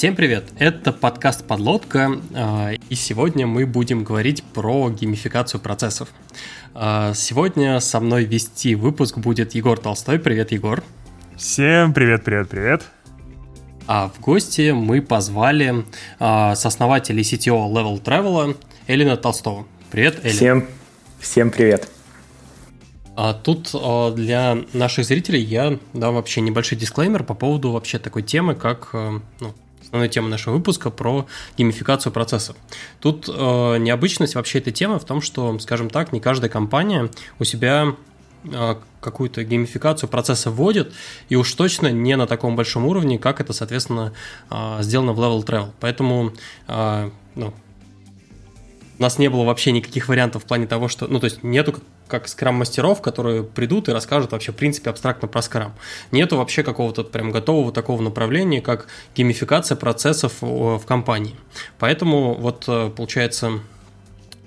Всем привет! Это подкаст «Подлодка», а, и сегодня мы будем говорить про геймификацию процессов. А, сегодня со мной вести выпуск будет Егор Толстой. Привет, Егор! Всем привет, привет, привет! А в гости мы позвали а, сооснователя CTO Level Travel Элина Толстого. Привет, Элина! Всем, всем привет! А тут для наших зрителей я дам вообще небольшой дисклеймер по поводу вообще такой темы, как ну, основная тема нашего выпуска про геймификацию процессов. Тут э, необычность вообще этой темы в том, что, скажем так, не каждая компания у себя э, какую-то геймификацию процесса вводит, и уж точно не на таком большом уровне, как это, соответственно, э, сделано в Level Travel. Поэтому э, ну, у нас не было вообще никаких вариантов в плане того, что, ну, то есть нету как скрам-мастеров, которые придут и расскажут вообще, в принципе, абстрактно про скрам. Нету вообще какого-то прям готового такого направления, как геймификация процессов в компании. Поэтому вот, э, получается,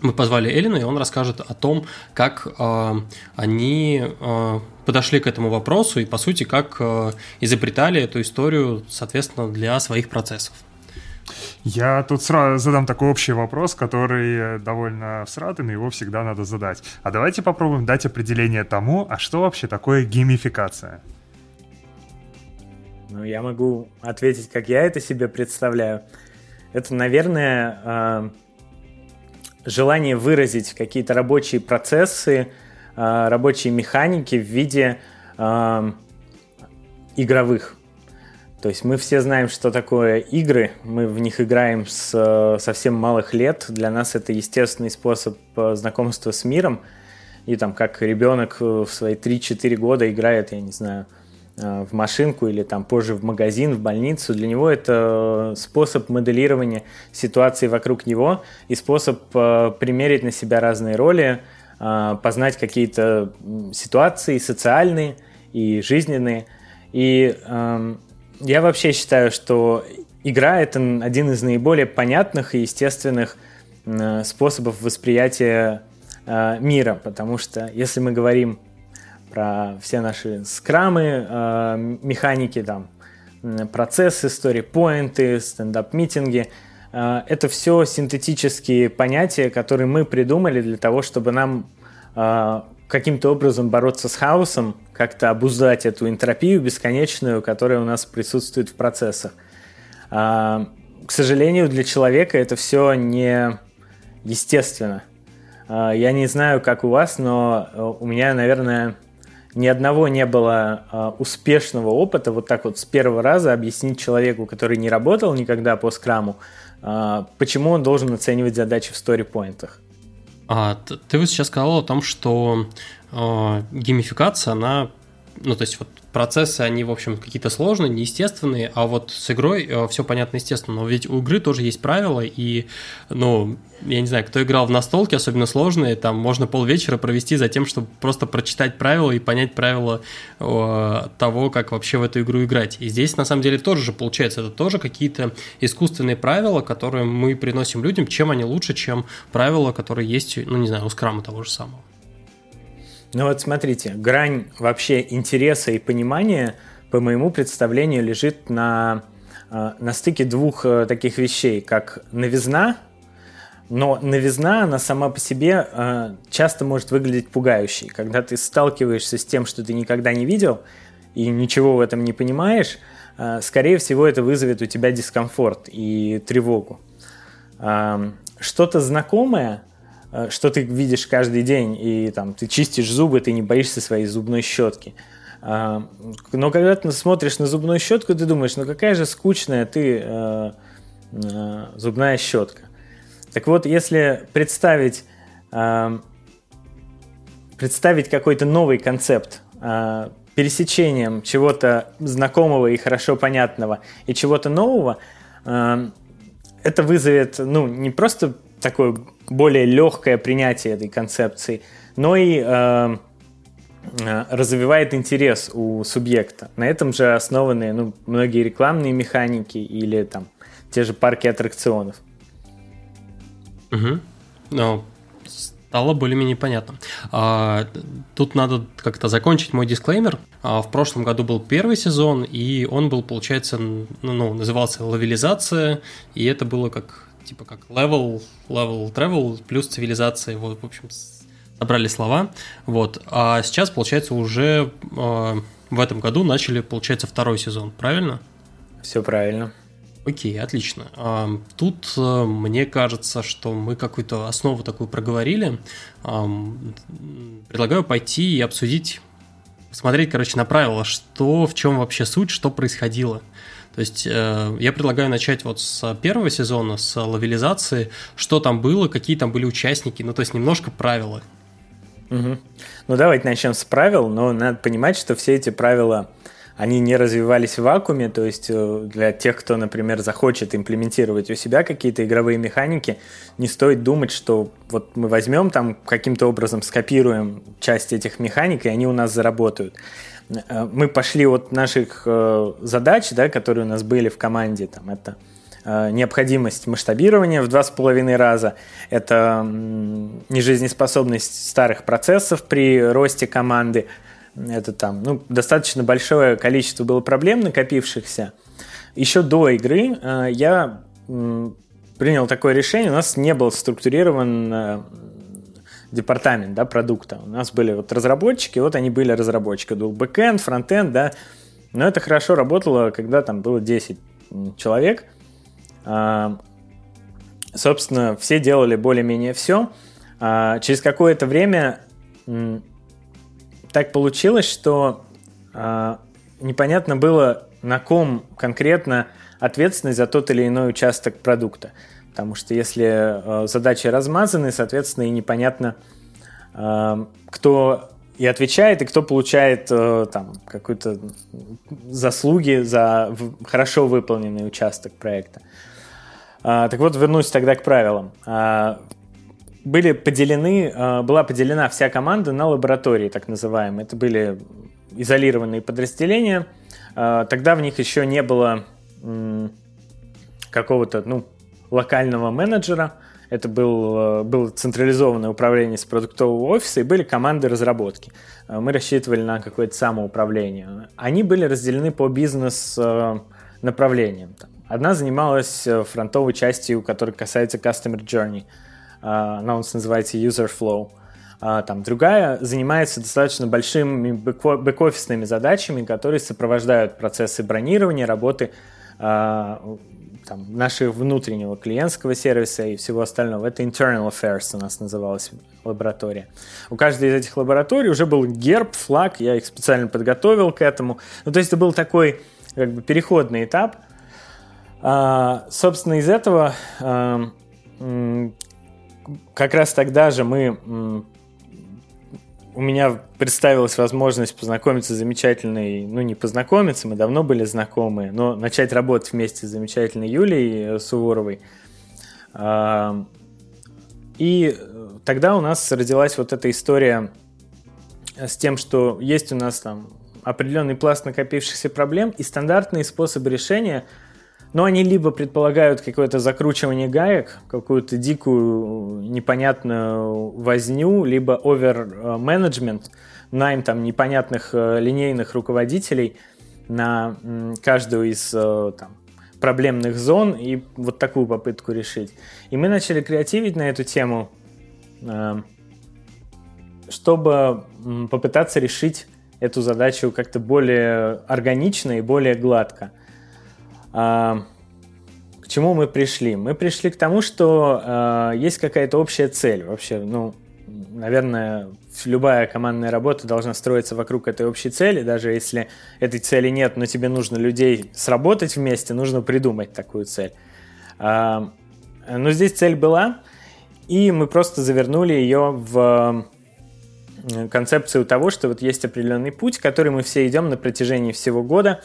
мы позвали Эллина, и он расскажет о том, как э, они э, подошли к этому вопросу и, по сути, как э, изобретали эту историю, соответственно, для своих процессов. Я тут сразу задам такой общий вопрос, который довольно всратый, но его всегда надо задать. А давайте попробуем дать определение тому, а что вообще такое геймификация? Ну, я могу ответить, как я это себе представляю. Это, наверное, э, желание выразить какие-то рабочие процессы, э, рабочие механики в виде э, игровых то есть мы все знаем, что такое игры, мы в них играем с совсем малых лет. Для нас это естественный способ э, знакомства с миром. И там как ребенок в свои 3-4 года играет, я не знаю, э, в машинку или там позже в магазин, в больницу. Для него это способ моделирования ситуации вокруг него и способ э, примерить на себя разные роли, познать какие-то ситуации социальные и жизненные. И эм, я вообще считаю, что игра это один из наиболее понятных и естественных э, способов восприятия э, мира, потому что если мы говорим про все наши скрамы, э, механики, там, процессы, story-поинты, стендап-митинги, это все синтетические понятия, которые мы придумали для того, чтобы нам каким-то образом бороться с хаосом, как-то обуздать эту энтропию бесконечную, которая у нас присутствует в процессах. А, к сожалению, для человека это все не естественно. А, я не знаю, как у вас, но э, у меня, наверное, ни одного не было а, успешного опыта вот так вот с первого раза объяснить человеку, который не работал никогда по скраму, почему он должен оценивать задачи в сторипоинтах. А, ты вот сейчас сказал о том, что э, геймификация, она, ну, то есть вот процессы, они, в общем, какие-то сложные, неестественные, а вот с игрой э, все понятно, естественно. Но ведь у игры тоже есть правила, и, ну, я не знаю, кто играл в настолки, особенно сложные, там можно полвечера провести за тем, чтобы просто прочитать правила и понять правила э, того, как вообще в эту игру играть. И здесь, на самом деле, тоже же получается, это тоже какие-то искусственные правила, которые мы приносим людям, чем они лучше, чем правила, которые есть, ну, не знаю, у скрама того же самого. Ну вот смотрите, грань вообще интереса и понимания, по моему представлению, лежит на, э, на стыке двух э, таких вещей, как новизна, но новизна, она сама по себе э, часто может выглядеть пугающей. Когда ты сталкиваешься с тем, что ты никогда не видел, и ничего в этом не понимаешь, скорее всего, это вызовет у тебя дискомфорт и тревогу. Что-то знакомое – что ты видишь каждый день, и там ты чистишь зубы, ты не боишься своей зубной щетки. А, но когда ты смотришь на зубную щетку, ты думаешь, ну какая же скучная ты э, э, зубная щетка. Так вот, если представить, представить какой-то новый концепт пересечением чего-то знакомого и хорошо понятного и чего-то нового, это вызовет, ну, не просто такое более легкое принятие этой концепции, но и э, э, развивает интерес у субъекта. На этом же основаны ну, многие рекламные механики или там те же парки аттракционов. Угу. Ну, Стало более-менее понятно. А, тут надо как-то закончить мой дисклеймер. А, в прошлом году был первый сезон, и он был, получается, ну, назывался «Лавелизация», и это было как типа как level, level travel плюс цивилизация. Вот, в общем, собрали слова. Вот. А сейчас, получается, уже э, в этом году начали, получается, второй сезон, правильно? Все правильно. Окей, отлично. Тут э, мне кажется, что мы какую-то основу такую проговорили. Предлагаю пойти и обсудить, посмотреть, короче, на правила, что, в чем вообще суть, что происходило. То есть э, я предлагаю начать вот с первого сезона, с лавелизации, что там было, какие там были участники, ну то есть немножко правила. Угу. Ну давайте начнем с правил, но надо понимать, что все эти правила они не развивались в вакууме, то есть э, для тех, кто, например, захочет имплементировать у себя какие-то игровые механики, не стоит думать, что вот мы возьмем там каким-то образом скопируем часть этих механик, и они у нас заработают. Э, мы пошли от наших э, задач, да, которые у нас были в команде, там это необходимость масштабирования в два с половиной раза, это нежизнеспособность старых процессов при росте команды, это там, ну, достаточно большое количество было проблем накопившихся. Еще до игры э, я э, принял такое решение. У нас не был структурирован э, департамент да, продукта. У нас были вот разработчики, вот они были разработчики. Был бэкэнд, фронтенд, да. Но это хорошо работало, когда там было 10 человек. Э, собственно, все делали более-менее все. А через какое-то время так получилось, что э, непонятно было, на ком конкретно ответственность за тот или иной участок продукта. Потому что если э, задачи размазаны, соответственно, и непонятно, э, кто и отвечает, и кто получает э, там какую-то заслуги за хорошо выполненный участок проекта. А, так вот, вернусь тогда к правилам. А, были поделены, была поделена вся команда на лаборатории, так называемые. Это были изолированные подразделения. Э, тогда в них еще не было какого-то ну, локального менеджера. Это был, э, было централизованное управление с продуктового офиса и были команды разработки. Мы рассчитывали на какое-то самоуправление. Они были разделены по бизнес-направлениям. Одна занималась фронтовой частью, которая касается Customer Journey – она у нас называется User Flow. А, там другая занимается достаточно большими бэк-офисными задачами, которые сопровождают процессы бронирования, работы а, там, нашего внутреннего клиентского сервиса и всего остального. Это Internal Affairs у нас называлась лаборатория. У каждой из этих лабораторий уже был герб, флаг, я их специально подготовил к этому. Ну, то есть это был такой как бы переходный этап. А, собственно, из этого а, как раз тогда же мы у меня представилась возможность познакомиться с замечательной, ну не познакомиться, мы давно были знакомы, но начать работать вместе с замечательной Юлией Суворовой. А, и тогда у нас родилась вот эта история с тем, что есть у нас там определенный пласт накопившихся проблем и стандартные способы решения – но они либо предполагают какое-то закручивание гаек, какую-то дикую непонятную возню, либо овер-менеджмент, найм там непонятных э, линейных руководителей на каждую из э, там, проблемных зон и вот такую попытку решить. И мы начали креативить на эту тему, э, чтобы попытаться решить эту задачу как-то более органично и более гладко – к чему мы пришли? Мы пришли к тому, что а, есть какая-то общая цель. Вообще, ну, наверное, любая командная работа должна строиться вокруг этой общей цели. Даже если этой цели нет, но тебе нужно людей сработать вместе, нужно придумать такую цель. А, но здесь цель была, и мы просто завернули ее в концепцию того, что вот есть определенный путь, который мы все идем на протяжении всего года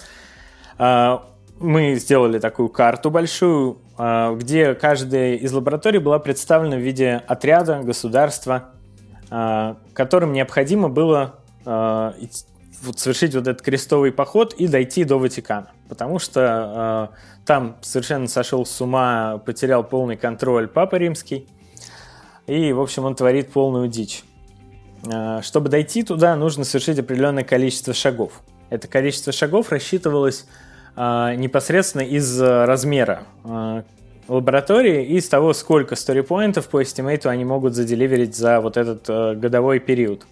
мы сделали такую карту большую, а, где каждая из лабораторий была представлена в виде отряда, государства, а, которым необходимо было а, совершить вот этот крестовый поход и дойти до Ватикана. Потому что там совершенно сошел с ума, потерял полный контроль Папа Римский. и, в общем, он творит полную дичь. Чтобы дойти туда, нужно совершить определенное количество шагов. Это количество шагов рассчитывалось непосредственно из размера э, лаборатории и из того, сколько сторипоинтов по эстимейту они могут заделиверить за вот этот годовой период.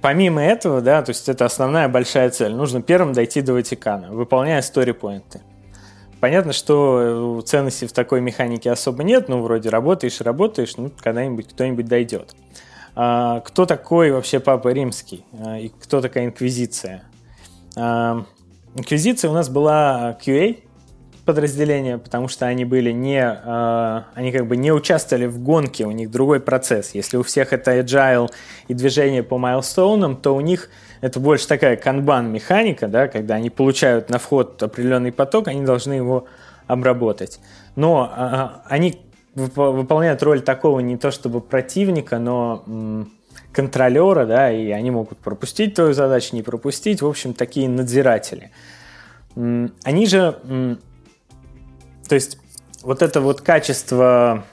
Помимо этого, да, то есть это основная большая цель. Нужно первым дойти до Ватикана, выполняя сторипоинты. Понятно, что ценности в такой механике особо нет, ну, вроде работаешь, работаешь, ну, когда-нибудь кто-нибудь дойдет. А, кто такой вообще Папа Римский? А, и кто такая Инквизиция? А, инквизиция у нас была QA, подразделения, потому что они были не, э, они как бы не участвовали в гонке, у них другой процесс. Если у всех это agile и движение по майлстоунам, то у них это больше такая канбан механика, да, когда они получают на вход определенный поток, они должны его обработать. Но э, они выполняют роль такого не то чтобы противника, но контролера, да, и они могут пропустить твою задачу, не пропустить, в общем, такие надзиратели. Они же то есть вот это вот качество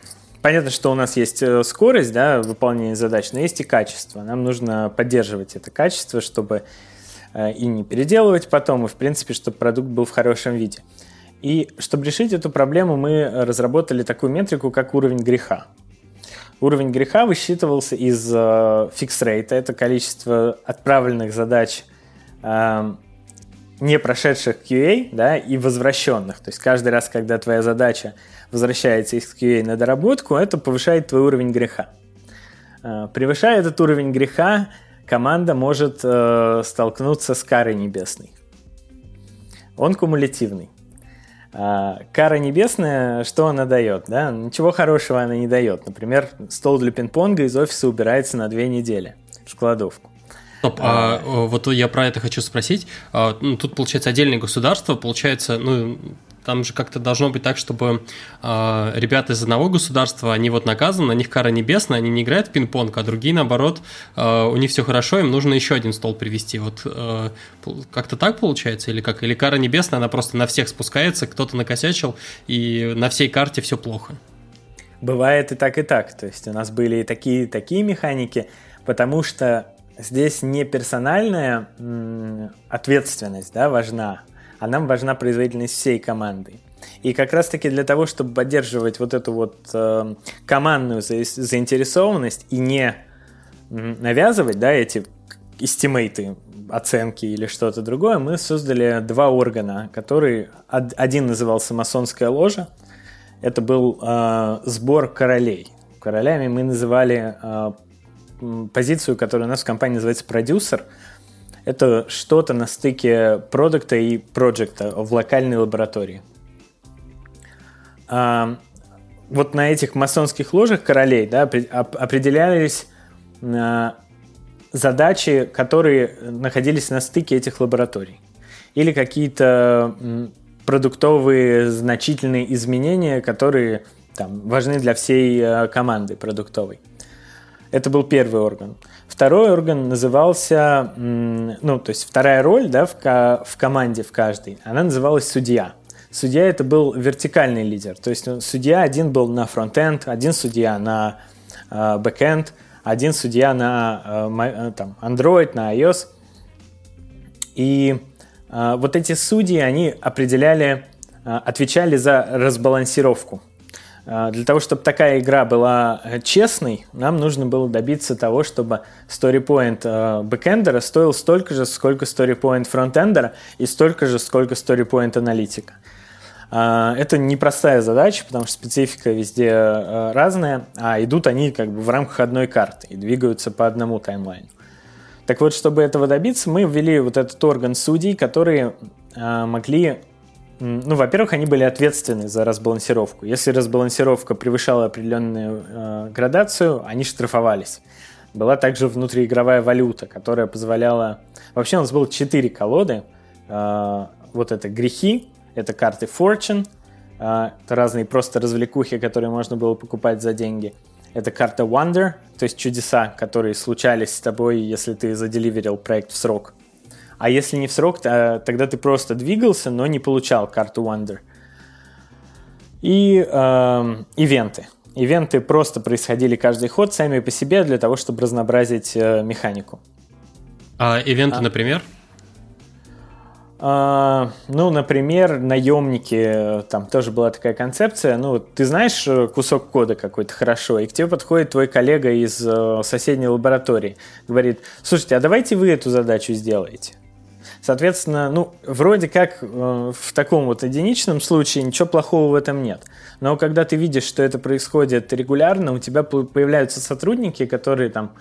Понятно, что у нас есть э, скорость да, выполнения задач, но есть и качество. Нам нужно поддерживать это качество, чтобы э, и не переделывать потом, и, в принципе, чтобы продукт был в хорошем виде. И чтобы решить эту проблему, мы разработали такую метрику, как уровень греха. Уровень греха высчитывался из э, fix rate а, это количество отправленных задач эм, не прошедших QA да, и возвращенных. То есть каждый раз, когда твоя задача возвращается из QA на доработку, это повышает твой уровень греха. А, превышая этот уровень греха, команда может э, столкнуться с карой небесной. Он кумулятивный. А, кара небесная, что она дает? Да? Ничего хорошего она не дает. Например, стол для пинг-понга из офиса убирается на две недели в кладовку. Стоп, а, а вот я про это хочу спросить. А, ну, тут, получается, отдельное государство, получается, ну, там же как-то должно быть так, чтобы э, ребята из одного государства, они вот наказаны, на них кара небесная, они не играют в пинг-понг, а другие, наоборот, э, у них все хорошо, им нужно еще один стол привести. Вот э, как-то так получается? Или как? Или кара небесная, она просто на всех спускается, кто-то накосячил, и на всей карте все плохо? Бывает и так, и так. То есть у нас были и такие, такие механики, потому что здесь не персональная ответственность да, важна, а нам важна производительность всей команды. И как раз-таки для того, чтобы поддерживать вот эту вот э, командную за, заинтересованность и не навязывать да, эти эстимейты, оценки или что-то другое, мы создали два органа, которые один назывался масонская ложа, это был э, сбор королей. Королями мы называли э, позицию, которая у нас в компании называется продюсер. Это что-то на стыке продукта и проекта в локальной лаборатории. А, вот на этих масонских ложах королей да, определялись а, задачи, которые находились на стыке этих лабораторий. Или какие-то продуктовые значительные изменения, которые там, важны для всей а, команды продуктовой. Это был первый орган. Второй орган назывался, ну, то есть вторая роль, да, в, в команде в каждой, она называлась судья. Судья это был вертикальный лидер, то есть судья один был на фронтенд, один судья на э, бэкенд, один судья на э, там, Android, на iOS. И э, вот эти судьи, они определяли, э, отвечали за разбалансировку для того, чтобы такая игра была э, честной, нам нужно было добиться того, чтобы story point бэкэндера стоил столько же, сколько story point фронтендера и столько же, сколько story point аналитика. А, это непростая задача, потому что специфика везде э, разная, а идут они как бы в рамках одной карты и двигаются по одному таймлайну. Так вот, чтобы этого добиться, мы ввели вот этот орган судей, которые а, могли ну, во-первых, они были ответственны за разбалансировку. Если разбалансировка превышала определенную э, градацию, они штрафовались. Была также внутриигровая валюта, которая позволяла... Вообще у нас было четыре колоды. Э, вот это грехи, это карты Fortune, э, это разные просто развлекухи, которые можно было покупать за деньги. Это карта Wonder, то есть чудеса, которые случались с тобой, если ты заделиверил проект в срок. А если не в срок, то, тогда ты просто двигался, но не получал карту Wonder. И э, ивенты. ивенты просто происходили каждый ход сами по себе для того, чтобы разнообразить э, механику. А ивенты, а, например? А, ну, например, наемники, там тоже была такая концепция. Ну, ты знаешь э, кусок кода какой-то хорошо, и к тебе подходит твой коллега из э, соседней лаборатории, говорит, слушайте, а давайте вы эту задачу сделаете. Соответственно, ну, вроде как э, в таком вот единичном случае ничего плохого в этом нет. Но когда ты видишь, что это происходит регулярно, у тебя появляются сотрудники, которые там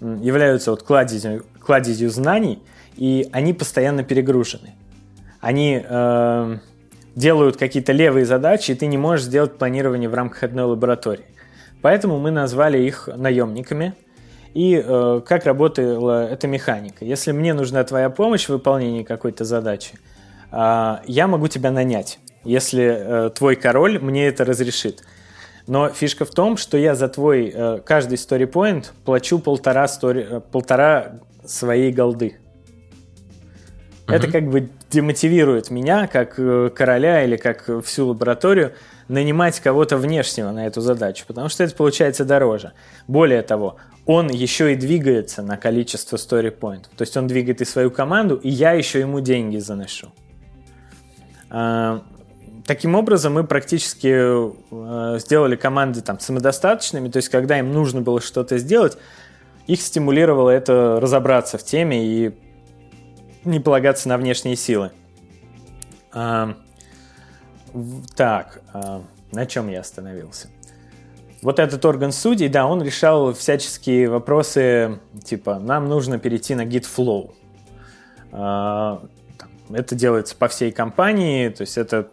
являются вот кладезью, кладезью знаний, и они постоянно перегружены они э, делают какие-то левые задачи, и ты не можешь сделать планирование в рамках одной лаборатории. Поэтому мы назвали их наемниками. И э, как работала эта механика? Если мне нужна твоя помощь в выполнении какой-то задачи, э, я могу тебя нанять, если э, твой король мне это разрешит. Но фишка в том, что я за твой э, каждый story point плачу полтора, story, э, полтора своей голды. Uh-huh. Это как бы демотивирует меня, как э, короля или как всю лабораторию, нанимать кого-то внешнего на эту задачу, потому что это получается дороже. Более того, он еще и двигается на количество story point. То есть он двигает и свою команду, и я еще ему деньги заношу. А, таким образом, мы практически э, сделали команды там самодостаточными, то есть когда им нужно было что-то сделать, их стимулировало это разобраться в теме и не полагаться на внешние силы. А, так, а, на чем я остановился? Вот этот орган судей, да, он решал всяческие вопросы, типа, нам нужно перейти на Git Flow. А, это делается по всей компании, то есть это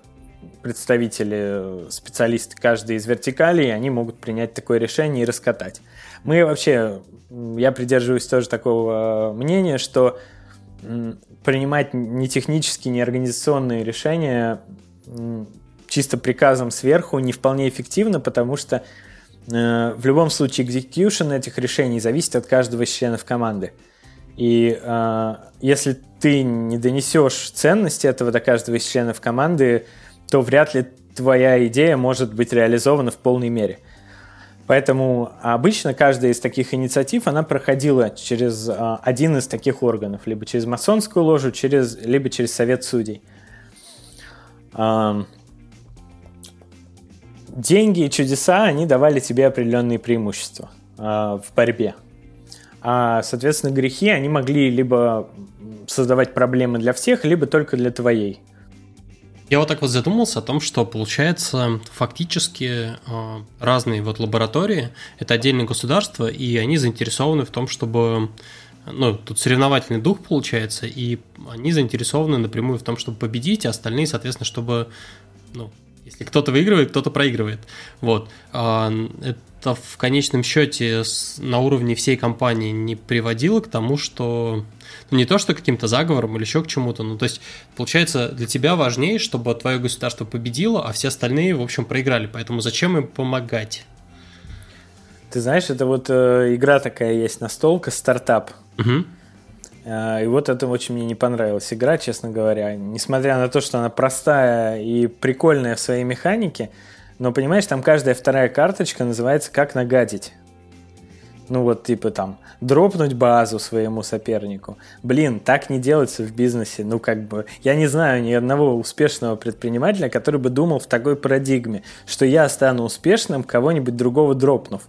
представители, специалисты каждой из вертикалей, они могут принять такое решение и раскатать. Мы вообще, я придерживаюсь тоже такого мнения, что принимать не технические, не организационные решения чисто приказом сверху не вполне эффективно, потому что э, в любом случае execution этих решений зависит от каждого из членов команды. И э, если ты не донесешь ценность этого до каждого из членов команды, то вряд ли твоя идея может быть реализована в полной мере. Поэтому обычно каждая из таких инициатив, она проходила через а, один из таких органов, либо через масонскую ложу, через, либо через совет судей. Деньги и чудеса, они давали тебе определенные преимущества а, в борьбе. А, соответственно, грехи, они могли либо создавать проблемы для всех, либо только для твоей. Я вот так вот задумался о том, что получается фактически э, разные вот лаборатории, это отдельные государства, и они заинтересованы в том, чтобы ну, тут соревновательный дух получается, и они заинтересованы напрямую в том, чтобы победить, а остальные, соответственно, чтобы, ну, если кто-то выигрывает, кто-то проигрывает. Вот. А, это в конечном счете на уровне всей компании не приводило к тому, что ну, не то, что каким-то заговором или еще к чему-то, ну, то есть, получается, для тебя важнее, чтобы твое государство победило, а все остальные, в общем, проиграли, поэтому зачем им помогать? Ты знаешь, это вот э, игра такая есть, настолка, стартап. Угу. Э, и вот это очень мне не понравилась игра, честно говоря. Несмотря на то, что она простая и прикольная в своей механике, но, понимаешь, там каждая вторая карточка называется «Как нагадить». Ну вот типа там дропнуть базу своему сопернику. Блин, так не делается в бизнесе. Ну как бы я не знаю ни одного успешного предпринимателя, который бы думал в такой парадигме, что я стану успешным, кого-нибудь другого дропнув.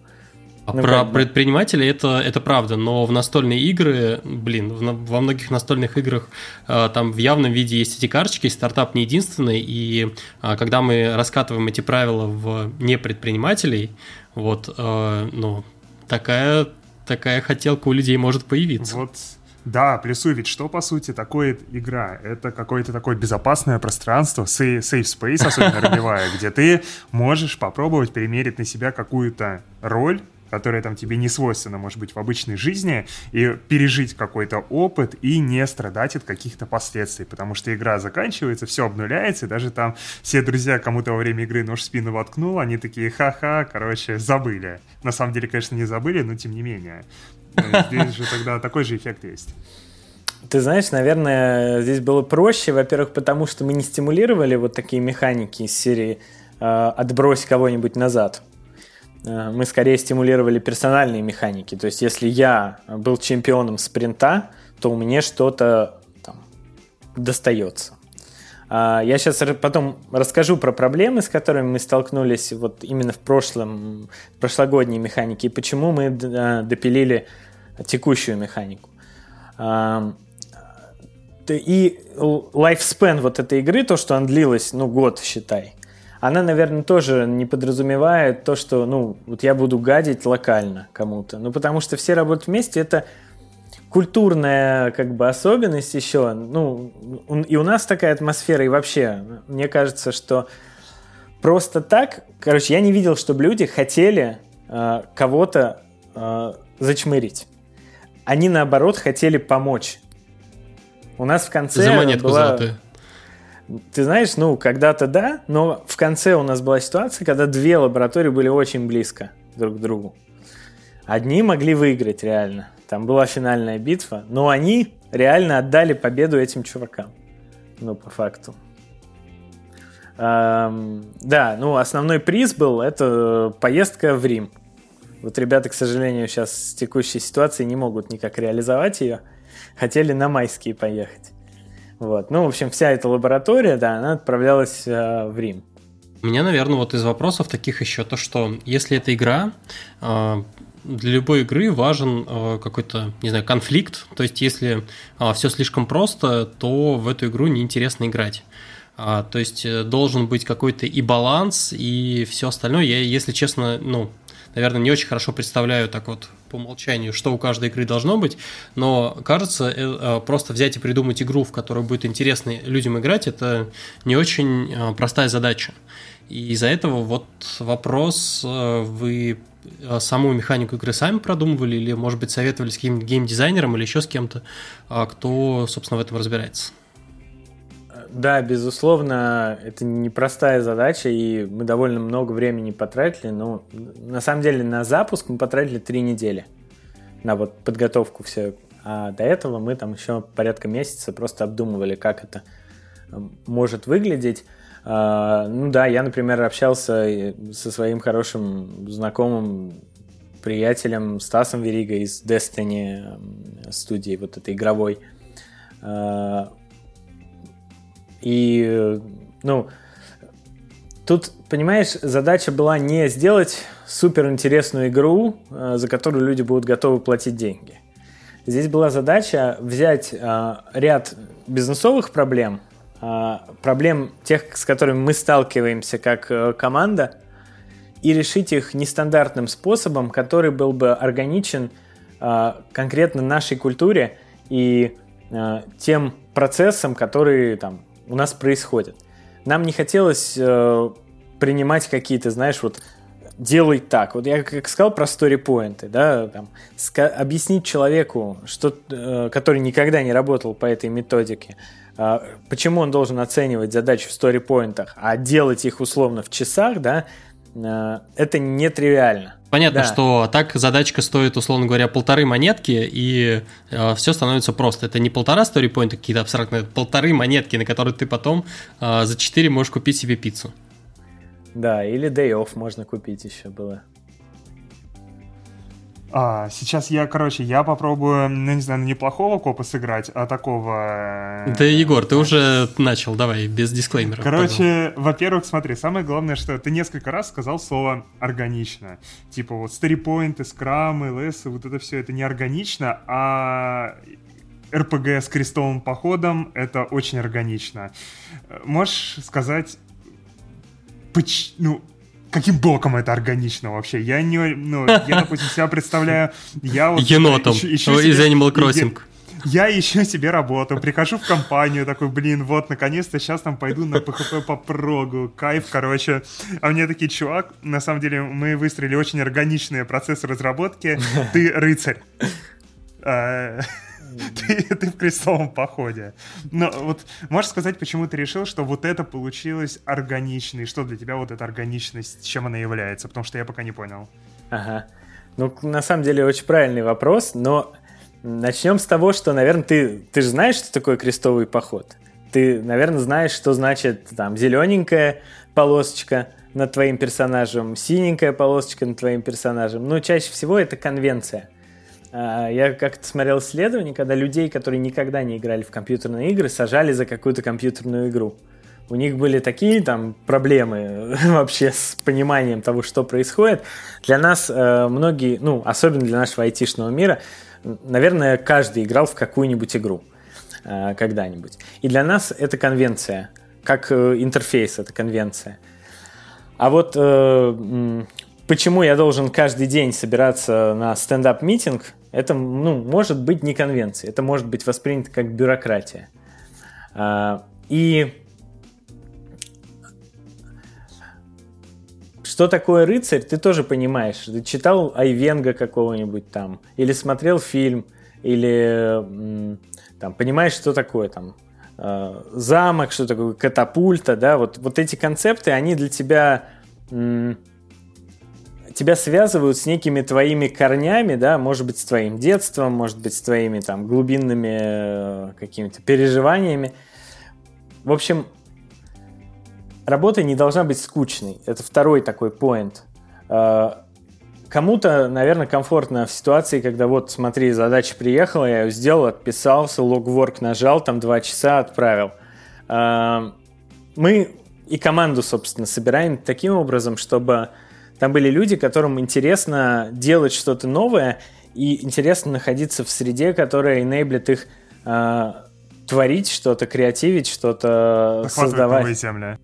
А ну, про предпринимателей это, это правда, но в настольные игры, блин, в, во многих настольных играх э, там в явном виде есть эти карточки, стартап не единственный, и э, когда мы раскатываем эти правила в непредпринимателей, вот, э, ну, такая, такая хотелка у людей может появиться. Вот да, плюсу ведь что, по сути, такое игра? Это какое-то такое безопасное пространство, safe space, особенно ролевая, где ты можешь попробовать примерить на себя какую-то роль, которая там тебе не свойственна, может быть, в обычной жизни, и пережить какой-то опыт и не страдать от каких-то последствий, потому что игра заканчивается, все обнуляется, и даже там все друзья кому-то во время игры нож в спину воткнул, они такие, ха-ха, короче, забыли. На самом деле, конечно, не забыли, но тем не менее. Здесь же тогда такой же эффект есть. Ты знаешь, наверное, здесь было проще, во-первых, потому что мы не стимулировали вот такие механики из серии э, «отбрось кого-нибудь назад». Э, мы скорее стимулировали персональные механики. То есть, если я был чемпионом спринта, то меня что-то достается. А, я сейчас потом расскажу про проблемы, с которыми мы столкнулись вот именно в прошлом, прошлогодней механике, и почему мы э, допилили текущую механику. И lifespan вот этой игры, то, что она длилась, ну, год, считай, она, наверное, тоже не подразумевает то, что, ну, вот я буду гадить локально кому-то. Ну, потому что все работают вместе, это культурная как бы особенность еще. Ну, и у нас такая атмосфера, и вообще, мне кажется, что просто так, короче, я не видел, чтобы люди хотели э, кого-то э, зачмырить. Они, наоборот, хотели помочь. У нас в конце За монетку была... золотую. Ты знаешь, ну, когда-то да, но в конце у нас была ситуация, когда две лаборатории были очень близко друг к другу. Одни могли выиграть реально. Там была финальная битва, но они реально отдали победу этим чувакам. Ну, по факту. Эм, да, ну, основной приз был это поездка в Рим. Вот ребята, к сожалению, сейчас с текущей ситуацией не могут никак реализовать ее. Хотели на майские поехать. Вот. Ну, в общем, вся эта лаборатория, да, она отправлялась э, в Рим. У меня, наверное, вот из вопросов таких еще то, что если это игра, э, для любой игры важен э, какой-то, не знаю, конфликт. То есть, если э, все слишком просто, то в эту игру неинтересно играть. А, то есть э, должен быть какой-то и баланс, и все остальное. Я, если честно, ну, наверное, не очень хорошо представляю так вот по умолчанию, что у каждой игры должно быть, но кажется, э, э, просто взять и придумать игру, в которую будет интересно людям играть, это не очень э, простая задача. И из-за этого вот вопрос, вы саму механику игры сами продумывали или, может быть, советовали с каким-нибудь геймдизайнером или еще с кем-то, кто, собственно, в этом разбирается? Да, безусловно, это непростая задача, и мы довольно много времени потратили. Но на самом деле на запуск мы потратили три недели на вот подготовку все. А до этого мы там еще порядка месяца просто обдумывали, как это э, может выглядеть. А, ну да, я, например, общался со своим хорошим знакомым приятелем Стасом Вериго из Destiny студии вот этой игровой. А, и, ну, тут, понимаешь, задача была не сделать супер интересную игру, э, за которую люди будут готовы платить деньги. Здесь была задача взять э, ряд бизнесовых проблем, э, проблем тех, с которыми мы сталкиваемся как команда, и решить их нестандартным способом, который был бы органичен конкретно нашей культуре и тем процессам, которые там у нас происходит. Нам не хотелось э, принимать какие-то, знаешь, вот делай так. Вот я как сказал про story да, там, объяснить человеку, что, э, который никогда не работал по этой методике, э, почему он должен оценивать задачи в story а делать их условно в часах, да, э, это нетривиально. Понятно, да. что так задачка стоит, условно говоря, полторы монетки, и э, все становится просто. Это не полтора сторипоинта какие-то абстрактные, это полторы монетки, на которые ты потом э, за четыре можешь купить себе пиццу. Да, или day off можно купить еще было. А, сейчас я, короче, я попробую, ну, не знаю, неплохого копа сыграть, а такого... Да, Егор, ты уже начал, давай, без дисклеймера. Короче, во-первых, смотри, самое главное, что ты несколько раз сказал слово «органично». Типа вот старипоинты, скрамы, лесы, вот это все, это не органично, а РПГ с крестовым походом — это очень органично. Можешь сказать, ну, каким боком это органично вообще? Я не, ну, я, допустим, себя представляю, я вот... Енотом ищу, ищу из себе, Animal Crossing. Я, я ищу себе работу, прихожу в компанию, такой, блин, вот, наконец-то сейчас там пойду на PHP по прогу, кайф, короче. А мне такие, чувак, на самом деле мы выстроили очень органичные процессы разработки, ты рыцарь. Ты, в крестовом походе. Но вот можешь сказать, почему ты решил, что вот это получилось органично, и что для тебя вот эта органичность, чем она является? Потому что я пока не понял. Ага. Ну, на самом деле, очень правильный вопрос, но начнем с того, что, наверное, ты, ты же знаешь, что такое крестовый поход. Ты, наверное, знаешь, что значит там зелененькая полосочка, над твоим персонажем, синенькая полосочка над твоим персонажем. Но чаще всего это конвенция. А, я как-то смотрел исследование, когда людей, которые никогда не играли в компьютерные игры, сажали за какую-то компьютерную игру. У них были такие там проблемы вообще с пониманием того, что происходит. Для нас э, многие, ну, особенно для нашего айтишного мира, наверное, каждый играл в какую-нибудь игру э, когда-нибудь. И для нас это конвенция, как э, интерфейс, это конвенция. А вот почему я должен каждый день собираться на стендап-митинг, это ну, может быть не конвенция, это может быть воспринято как бюрократия. А, и что такое рыцарь, ты тоже понимаешь. Ты читал Айвенга какого-нибудь там, или смотрел фильм, или там, понимаешь, что такое там а, замок, что такое катапульта, да, вот, вот эти концепты, они для тебя тебя связывают с некими твоими корнями, да, может быть, с твоим детством, может быть, с твоими там глубинными э, какими-то переживаниями. В общем, работа не должна быть скучной. Это второй такой поинт. Э, кому-то, наверное, комфортно в ситуации, когда вот, смотри, задача приехала, я ее сделал, отписался, логворк нажал, там два часа отправил. Э, мы и команду, собственно, собираем таким образом, чтобы там были люди, которым интересно делать что-то новое и интересно находиться в среде, которая enable их э, творить что-то, креативить что-то, создавать. Новые земли.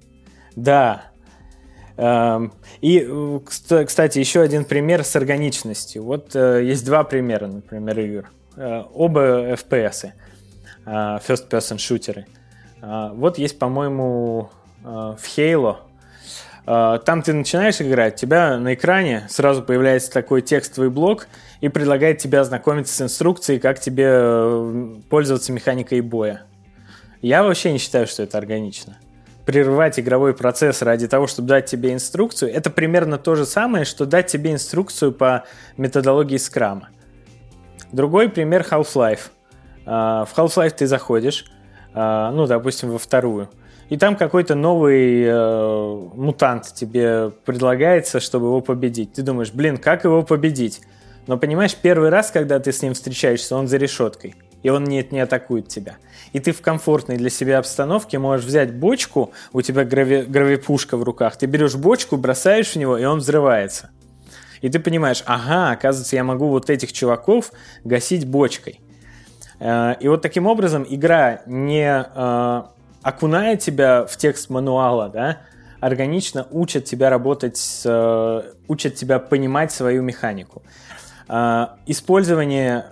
Да. Эм, и, кстати, еще один пример с органичностью. Вот э, есть два примера, например, игр. Э, оба FPS, э, first person шутеры. Вот есть, по-моему, в Halo там ты начинаешь играть, тебя на экране сразу появляется такой текстовый блок и предлагает тебе ознакомиться с инструкцией, как тебе э, пользоваться механикой боя. Я вообще не считаю, что это органично. Прерывать игровой процесс ради того, чтобы дать тебе инструкцию, это примерно то же самое, что дать тебе инструкцию по методологии скрама. Другой пример Half-Life. А, в Half-Life ты заходишь, ну, допустим, во вторую, и там какой-то новый э, мутант тебе предлагается, чтобы его победить. Ты думаешь, блин, как его победить? Но понимаешь, первый раз, когда ты с ним встречаешься, он за решеткой, и он нет, не атакует тебя. И ты в комфортной для себя обстановке можешь взять бочку, у тебя грави, гравипушка в руках, ты берешь бочку, бросаешь в него, и он взрывается. И ты понимаешь, ага, оказывается, я могу вот этих чуваков гасить бочкой. Э, и вот таким образом игра не э, окуная тебя в текст мануала, да, органично учат тебя работать, э, учат тебя понимать свою механику. Э, использование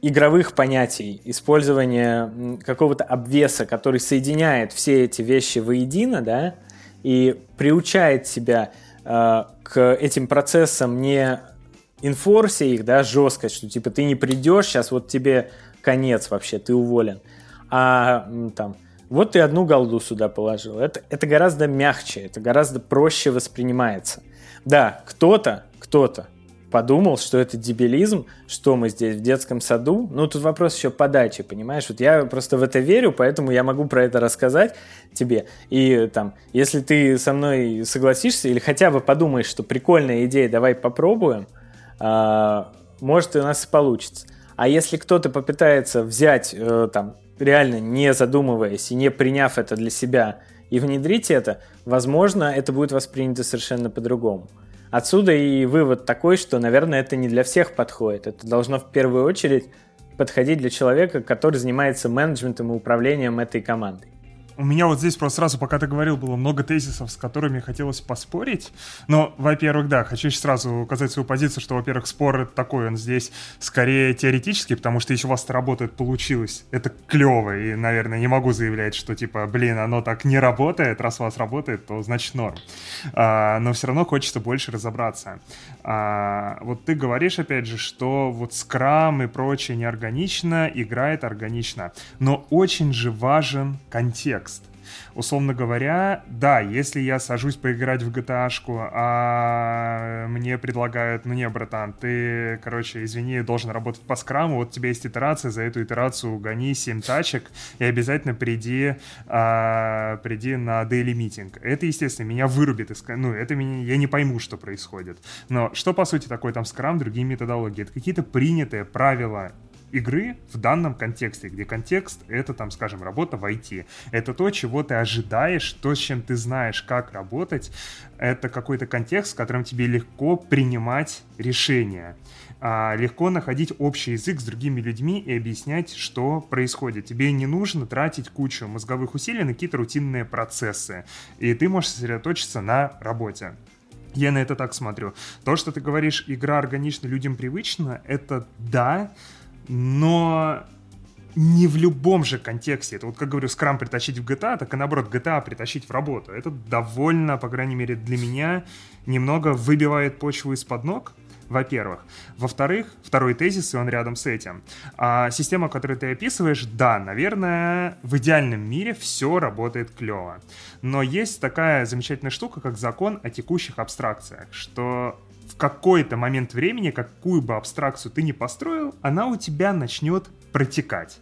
игровых понятий, использование какого-то обвеса, который соединяет все эти вещи воедино, да, и приучает тебя э, к этим процессам не инфорсе их, да, жестко, что типа ты не придешь, сейчас вот тебе конец вообще, ты уволен, а там вот ты одну голду сюда положил. Это, это гораздо мягче, это гораздо проще воспринимается. Да, кто-то, кто-то подумал, что это дебилизм, что мы здесь в детском саду. Ну, тут вопрос еще подачи, понимаешь? Вот я просто в это верю, поэтому я могу про это рассказать тебе. И там, если ты со мной согласишься или хотя бы подумаешь, что прикольная идея, давай попробуем, а, может, и у нас и получится. А если кто-то попытается взять э, там реально не задумываясь и не приняв это для себя и внедрить это, возможно, это будет воспринято совершенно по-другому. Отсюда и вывод такой, что, наверное, это не для всех подходит. Это должно в первую очередь подходить для человека, который занимается менеджментом и управлением этой командой. У меня вот здесь просто сразу, пока ты говорил, было много тезисов, с которыми хотелось поспорить. Но, во-первых, да, хочу сразу указать свою позицию, что, во-первых, спор такой, он здесь скорее теоретический, потому что если у вас работает, получилось, это клево, и, наверное, не могу заявлять, что, типа, блин, оно так не работает, раз у вас работает, то значит норм. А, но все равно хочется больше разобраться. А, вот ты говоришь, опять же, что вот скрам и прочее неорганично, играет органично, но очень же важен контекст. Условно говоря, да, если я сажусь поиграть в GTA, а мне предлагают, ну не, братан, ты, короче, извини, должен работать по скраму, вот у тебя есть итерация, за эту итерацию гони 7 тачек и обязательно приди, а, приди на daily meeting. Это, естественно, меня вырубит, из, ну, это меня, я не пойму, что происходит. Но что, по сути, такое там скрам, другие методологии? Это какие-то принятые правила игры в данном контексте, где контекст — это, там, скажем, работа в IT. Это то, чего ты ожидаешь, то, с чем ты знаешь, как работать. Это какой-то контекст, в котором тебе легко принимать решения. А, легко находить общий язык с другими людьми и объяснять, что происходит. Тебе не нужно тратить кучу мозговых усилий на какие-то рутинные процессы. И ты можешь сосредоточиться на работе. Я на это так смотрю. То, что ты говоришь, игра органична, людям привычна, это да, но не в любом же контексте. Это вот, как говорю, скрам притащить в GTA, так и наоборот, GTA притащить в работу. Это довольно, по крайней мере, для меня немного выбивает почву из-под ног, во-первых. Во-вторых, второй тезис, и он рядом с этим. А, система, которую ты описываешь, да, наверное, в идеальном мире все работает клево. Но есть такая замечательная штука, как закон о текущих абстракциях, что в какой-то момент времени, какую бы абстракцию ты ни построил, она у тебя начнет протекать.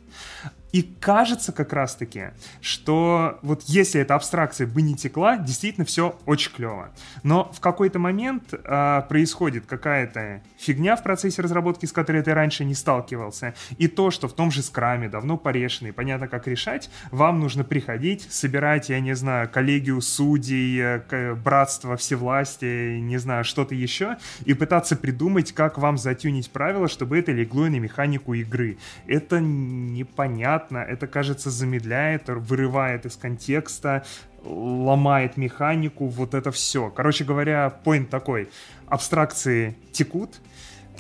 И кажется как раз-таки, что вот если эта абстракция бы не текла, действительно все очень клево. Но в какой-то момент э, происходит какая-то фигня в процессе разработки, с которой ты раньше не сталкивался. И то, что в том же скраме давно порешено понятно, как решать, вам нужно приходить, собирать, я не знаю, коллегию судей, э, братство всевластия, не знаю, что-то еще, и пытаться придумать, как вам затюнить правила, чтобы это легло на механику игры. Это непонятно непонятно, это, кажется, замедляет, вырывает из контекста, ломает механику, вот это все. Короче говоря, point такой, абстракции текут,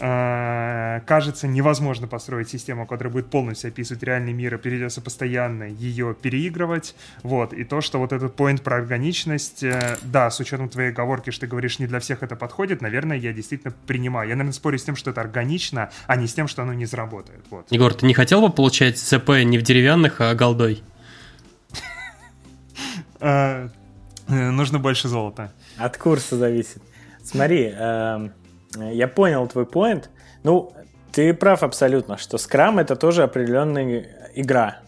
кажется, невозможно построить систему, которая будет полностью описывать реальный мир, и придется постоянно ее переигрывать. Вот. И то, что вот этот point про органичность, э, да, с учетом твоей оговорки, что ты говоришь, не для всех это подходит, наверное, я действительно принимаю. Я, наверное, спорю с тем, что это органично, а не с тем, что оно не заработает. Вот. Егор, ты не хотел бы получать ЦП не в деревянных, а голдой? Э, нужно больше золота. От курса зависит. Смотри, эм, я понял твой поинт. Ну, ты прав абсолютно, что скрам это тоже определенная игра.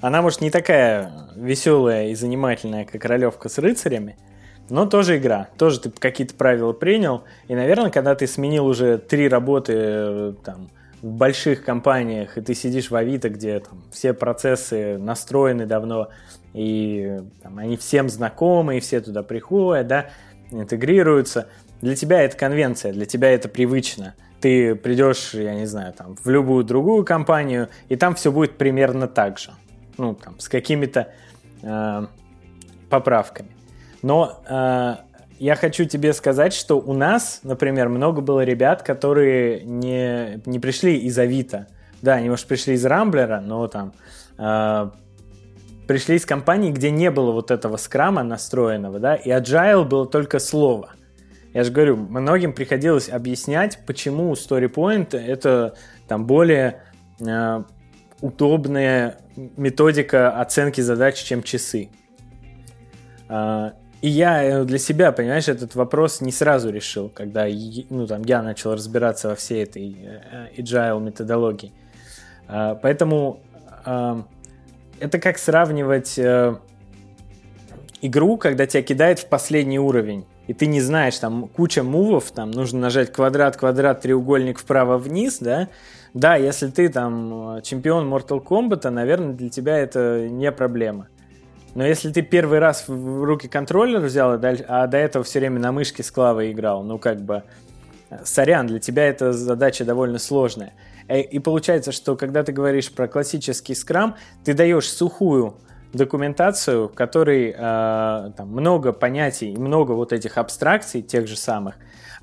Она, может, не такая веселая и занимательная, как ролевка с рыцарями, но тоже игра. Тоже ты какие-то правила принял. И, наверное, когда ты сменил уже три работы э, там, в больших компаниях, и ты сидишь в Авито, где там, все процессы настроены давно, и там, они всем знакомы, и все туда приходят, да, интегрируются – для тебя это конвенция, для тебя это привычно. Ты придешь, я не знаю, там, в любую другую компанию, и там все будет примерно так же. Ну, там, с какими-то э, поправками. Но э, я хочу тебе сказать, что у нас, например, много было ребят, которые не, не пришли из Авито. Да, они, может, пришли из Рамблера, но там э, пришли из компании, где не было вот этого скрама настроенного, да, и agile было только слово – я же говорю, многим приходилось объяснять, почему StoryPoint это там более э, удобная методика оценки задач, чем часы. Э, и я э, для себя, понимаешь, этот вопрос не сразу решил, когда ну, там, я начал разбираться во всей этой э, agile методологии. Э, поэтому э, это как сравнивать э, игру, когда тебя кидает в последний уровень и ты не знаешь, там куча мувов, там нужно нажать квадрат, квадрат, треугольник вправо-вниз, да, да, если ты там чемпион Mortal Kombat, наверное, для тебя это не проблема. Но если ты первый раз в руки контроллер взял, а до этого все время на мышке с клавой играл, ну как бы, сорян, для тебя эта задача довольно сложная. Э, и получается, что когда ты говоришь про классический скрам, ты даешь сухую документацию, в которой э, там, много понятий, много вот этих абстракций, тех же самых,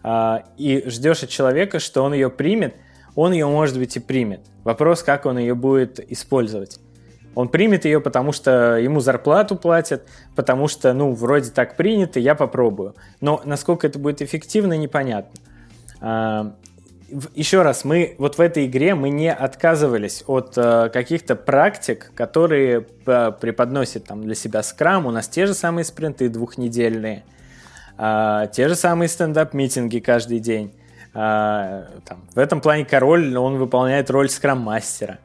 э, и ждешь от человека, что он ее примет, он ее, может быть, и примет. Вопрос, как он ее будет использовать. Он примет ее, потому что ему зарплату платят, потому что, ну, вроде так принято, я попробую. Но насколько это будет эффективно, непонятно. Еще раз, мы вот в этой игре мы не отказывались от э, каких-то практик, которые э, преподносит там для себя скрам. У нас те же самые спринты двухнедельные, э, те же самые стендап-митинги каждый день. Э, там, в этом плане король, он выполняет роль скрам-мастера.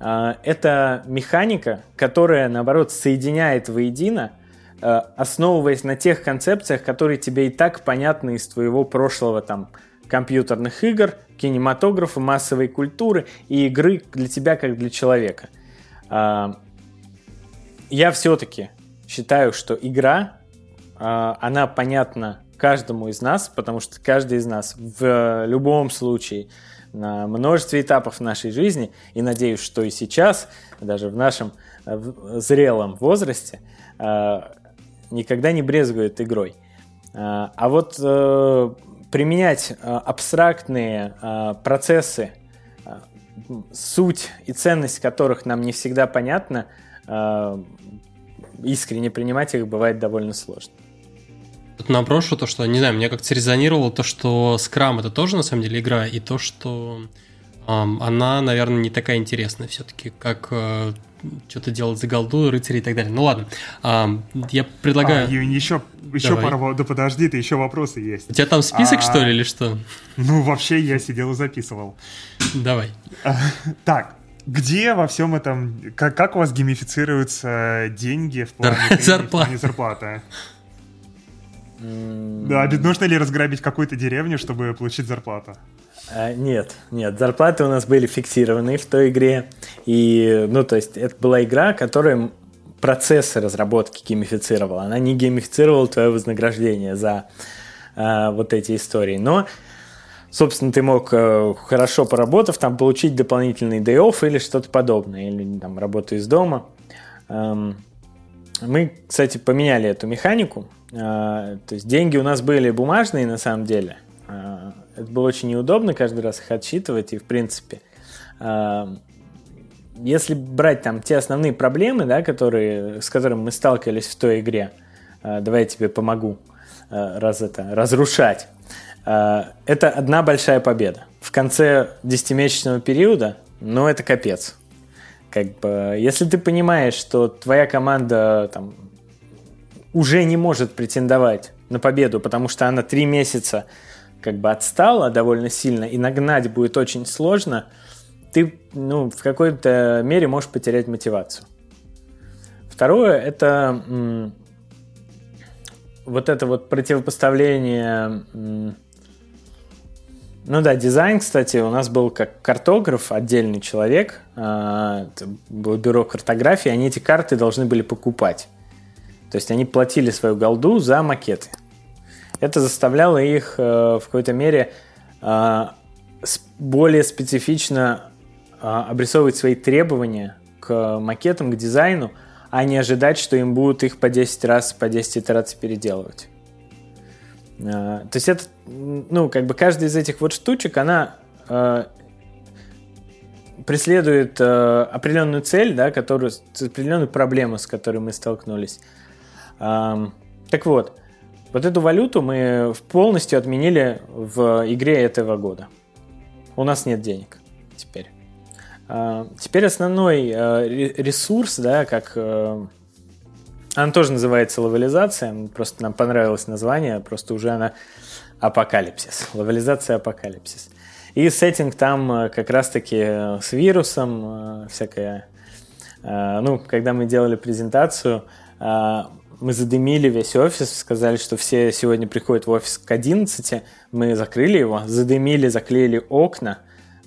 Э, это механика, которая, наоборот, соединяет воедино, э, основываясь на тех концепциях, которые тебе и так понятны из твоего прошлого там, компьютерных игр, кинематографа, массовой культуры и игры для тебя как для человека. А, я все-таки считаю, что игра, а, она понятна каждому из нас, потому что каждый из нас в любом случае на множестве этапов нашей жизни, и надеюсь, что и сейчас, даже в нашем зрелом возрасте, а, никогда не брезгует игрой. А вот э, применять э, абстрактные э, процессы, э, суть и ценность которых нам не всегда понятна, искренне принимать их бывает довольно сложно. Тут напрошу то, что, не знаю, мне как-то резонировало то, что Scrum это тоже на самом деле игра, и то, что эм, она, наверное, не такая интересная все-таки, как что-то делать за голду, рыцари и так далее. Ну ладно, а, я предлагаю... А, еще, еще Давай. пару... Да подожди, ты еще вопросы есть. У тебя там список, а... что ли, или что? Ну, вообще, я сидел и записывал. Давай. А, так, где во всем этом... Как, как у вас геймифицируются деньги в плане, Зарплата. в плане зарплаты? Да, нужно ли разграбить какую-то деревню, чтобы получить зарплату? А, нет, нет, зарплаты у нас были фиксированы в той игре. И, ну, то есть, это была игра, которая процессы разработки геймифицировала. Она не геймифицировала твое вознаграждение за э, вот эти истории. Но, собственно, ты мог, э, хорошо поработав, там получить дополнительный day off или что-то подобное, или там работу из дома. Эм, мы, кстати, поменяли эту механику. Э, то есть деньги у нас были бумажные на самом деле. Э, это было очень неудобно каждый раз их отсчитывать, и в принципе, э, если брать там те основные проблемы, да, которые, с которыми мы сталкивались в той игре, давай я тебе помогу раз это, разрушать. Это одна большая победа. В конце десятимесячного периода, ну, это капец. Как бы, если ты понимаешь, что твоя команда там, уже не может претендовать на победу, потому что она три месяца как бы отстала довольно сильно, и нагнать будет очень сложно, ты ну, в какой-то мере можешь потерять мотивацию. Второе – это м- вот это вот противопоставление м- ну да, дизайн, кстати, у нас был как картограф, отдельный человек, э, было бюро картографии, они эти карты должны были покупать. То есть они платили свою голду за макеты это заставляло их э, в какой-то мере э, более специфично э, обрисовывать свои требования к макетам, к дизайну, а не ожидать, что им будут их по 10 раз, по 10 итераций переделывать. То есть это, ну, как бы каждая из этих вот штучек, она преследует определенную цель, да, которую, определенную проблему, с которой мы столкнулись. Так вот, вот эту валюту мы полностью отменили в игре этого года. У нас нет денег теперь. А, теперь основной э, ресурс, да, как э, она тоже называется лавализация, просто нам понравилось название, просто уже она апокалипсис, лавализация апокалипсис. И сеттинг там э, как раз-таки с вирусом, всякое. Ну, когда мы делали презентацию, мы задымили весь офис, сказали, что все сегодня приходят в офис к 11, мы закрыли его, задымили, заклеили окна,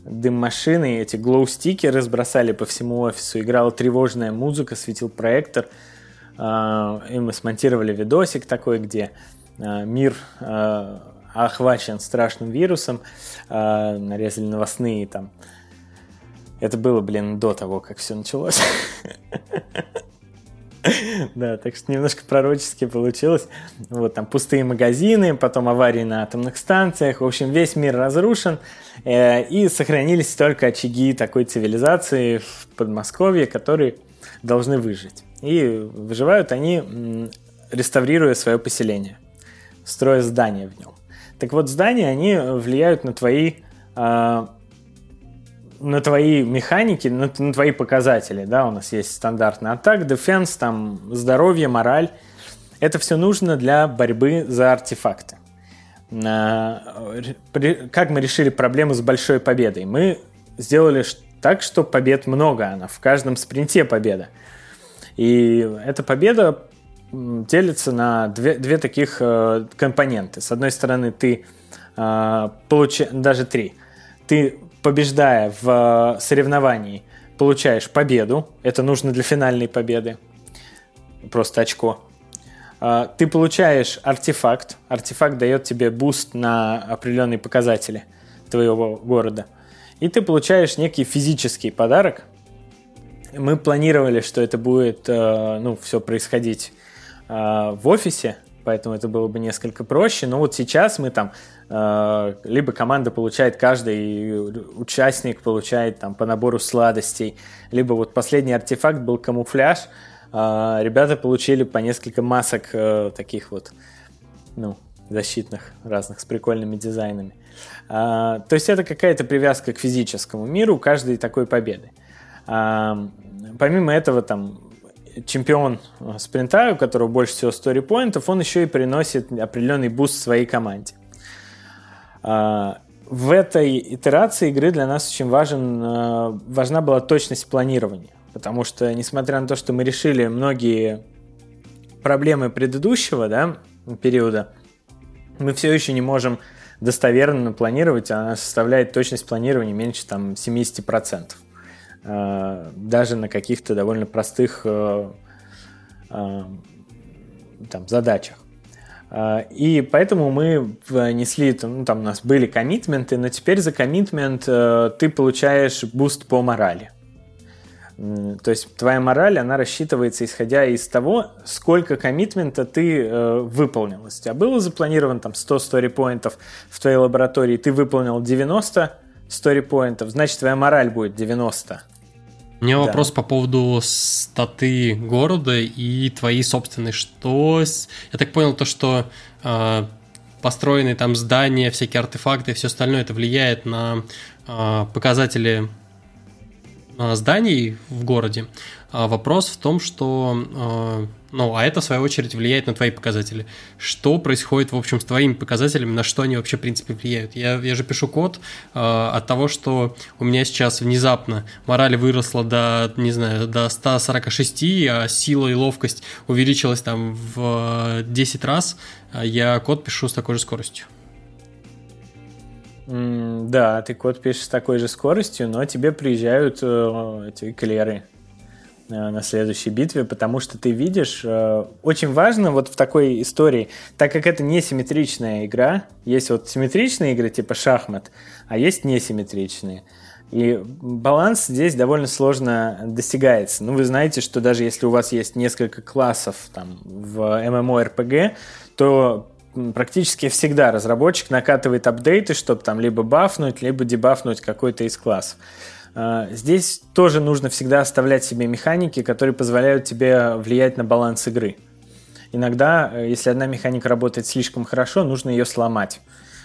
дым машины, эти глоу-стики разбросали по всему офису, играла тревожная музыка, светил проектор, а, и мы смонтировали видосик такой, где а, мир а, охвачен страшным вирусом, нарезали новостные там. Это было, блин, до того, как все началось. Да, так что немножко пророчески получилось. Вот там пустые магазины, потом аварии на атомных станциях. В общем, весь мир разрушен. Э, и сохранились только очаги такой цивилизации в Подмосковье, которые должны выжить. И выживают они, реставрируя свое поселение, строя здания в нем. Так вот, здания, они влияют на твои на твои механики, на, на твои показатели, да, у нас есть стандартный атак, дефенс, там здоровье, мораль. Это все нужно для борьбы за артефакты. Как мы решили проблему с большой победой? Мы сделали так, что побед много, она в каждом спринте победа. И эта победа делится на две, две таких э, компоненты. С одной стороны, ты э, получаешь, даже три, ты побеждая в э, соревновании, получаешь победу, это нужно для финальной победы, просто очко. Э, ты получаешь артефакт, артефакт дает тебе boost на определенные показатели твоего города – и ты получаешь некий физический подарок. Мы планировали, что это будет, э, ну, все происходить в офисе, поэтому это было бы несколько проще. Но вот сейчас мы там, э, либо команда получает, каждый участник получает там по набору сладостей, либо вот последний артефакт был камуфляж, ребята получили по несколько масок таких вот, ну, защитных разных с прикольными дизайнами. А, то есть это какая-то привязка к физическому миру каждой такой победы. А, помимо этого, там, чемпион э, спринта, у которого больше всего story point ов, он еще и приносит определенный boost своей команде. А, в этой итерации игры для нас очень важен, э, важна была точность планирования. Потому что, несмотря на то, что мы решили многие проблемы предыдущего да, периода, мы все еще не можем достоверно планировать, она составляет точность планирования меньше там, 70%. Э, даже на каких-то довольно простых э, э, там, задачах. И поэтому мы внесли, ну, там у нас были commitment ы, но теперь за commitment ты получаешь boost по морали. То есть твоя мораль, она рассчитывается исходя из того, сколько commitment а ты э, выполнил. Если у тебя было запланировано там 100 story point ов в твоей лаборатории, ты выполнил 90 story-поинтов, значит твоя мораль будет 90. У меня да. вопрос по поводу статы города и твоей собственной. Что... Я так понял, то, что э, построенные там здания, всякие артефакты и все остальное, это влияет на э, показатели Э, зданий в городе. А вопрос в том, что, ну, а это, в свою очередь, влияет на твои показатели. Что происходит, в общем, с твоими показателями, на что они вообще, в принципе, влияют? Я, я же пишу код э, от того, что у меня сейчас внезапно мораль выросла до, не знаю, до 146, а сила и ловкость увеличилась там в 10 раз, а я код пишу с такой же скоростью. Да, ты код пишешь с такой же скоростью, но тебе приезжают э, эти клеры э, на следующей битве, потому что ты видишь, э, очень важно вот в такой истории, так как это не симметричная игра, есть вот симметричные игры типа шахмат, а есть несимметричные. И баланс здесь довольно сложно достигается. Ну, вы знаете, что даже если у вас есть несколько классов там, в MMORPG, то практически всегда разработчик накатывает апдейты, чтобы там либо бафнуть, либо дебафнуть какой-то из классов. А, здесь тоже нужно всегда оставлять себе механики, которые позволяют тебе влиять на баланс игры. Иногда, э, если одна механика работает слишком хорошо, нужно ее сломать,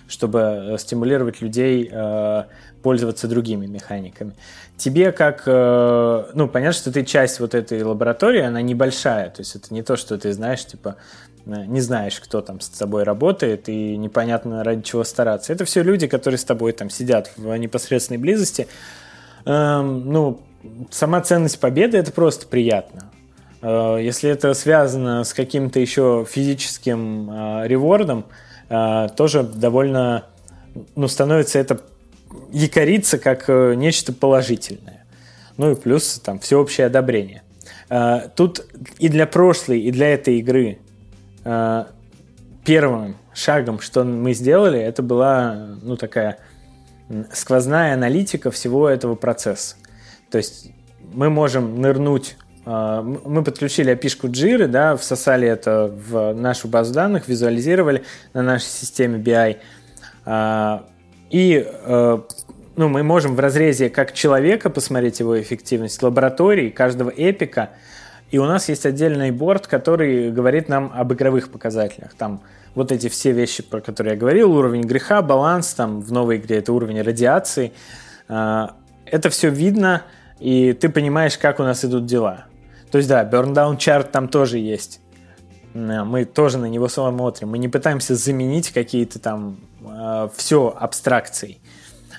чтобы э, стимулировать людей э, пользоваться другими механиками. Тебе как, ну, понятно, что ты часть вот этой лаборатории, она небольшая, то есть это не то, что ты знаешь, типа, не знаешь, кто там с тобой работает, и непонятно ради чего стараться. Это все люди, которые с тобой там сидят в непосредственной близости. Эм, ну, сама ценность победы это просто приятно. Э, если это связано с каким-то еще физическим э, ревордом, э, тоже довольно, ну, становится это якориться как э, нечто положительное. Ну и плюс там всеобщее одобрение. Э, тут и для прошлой, и для этой игры Э, первым шагом, что мы сделали, это была ну, такая сквозная аналитика всего этого процесса. То есть мы можем нырнуть, э, мы подключили api Jira, да, всосали это в нашу базу данных, визуализировали на нашей системе BI. Э, и ну, мы можем в разрезе как человека посмотреть его эффективность, лаборатории, каждого эпика – И у нас есть отдельный борт, который говорит нам об игровых показателях. Там вот эти все вещи, про которые я говорил, уровень греха, баланс, там в новой игре это уровень радиации. А, это все видно, и ты понимаешь, как у нас идут дела. То есть, да, Burn Down Chart там тоже есть. Мы тоже на него смотрим. Мы не пытаемся заменить какие-то там э, все абстракцией.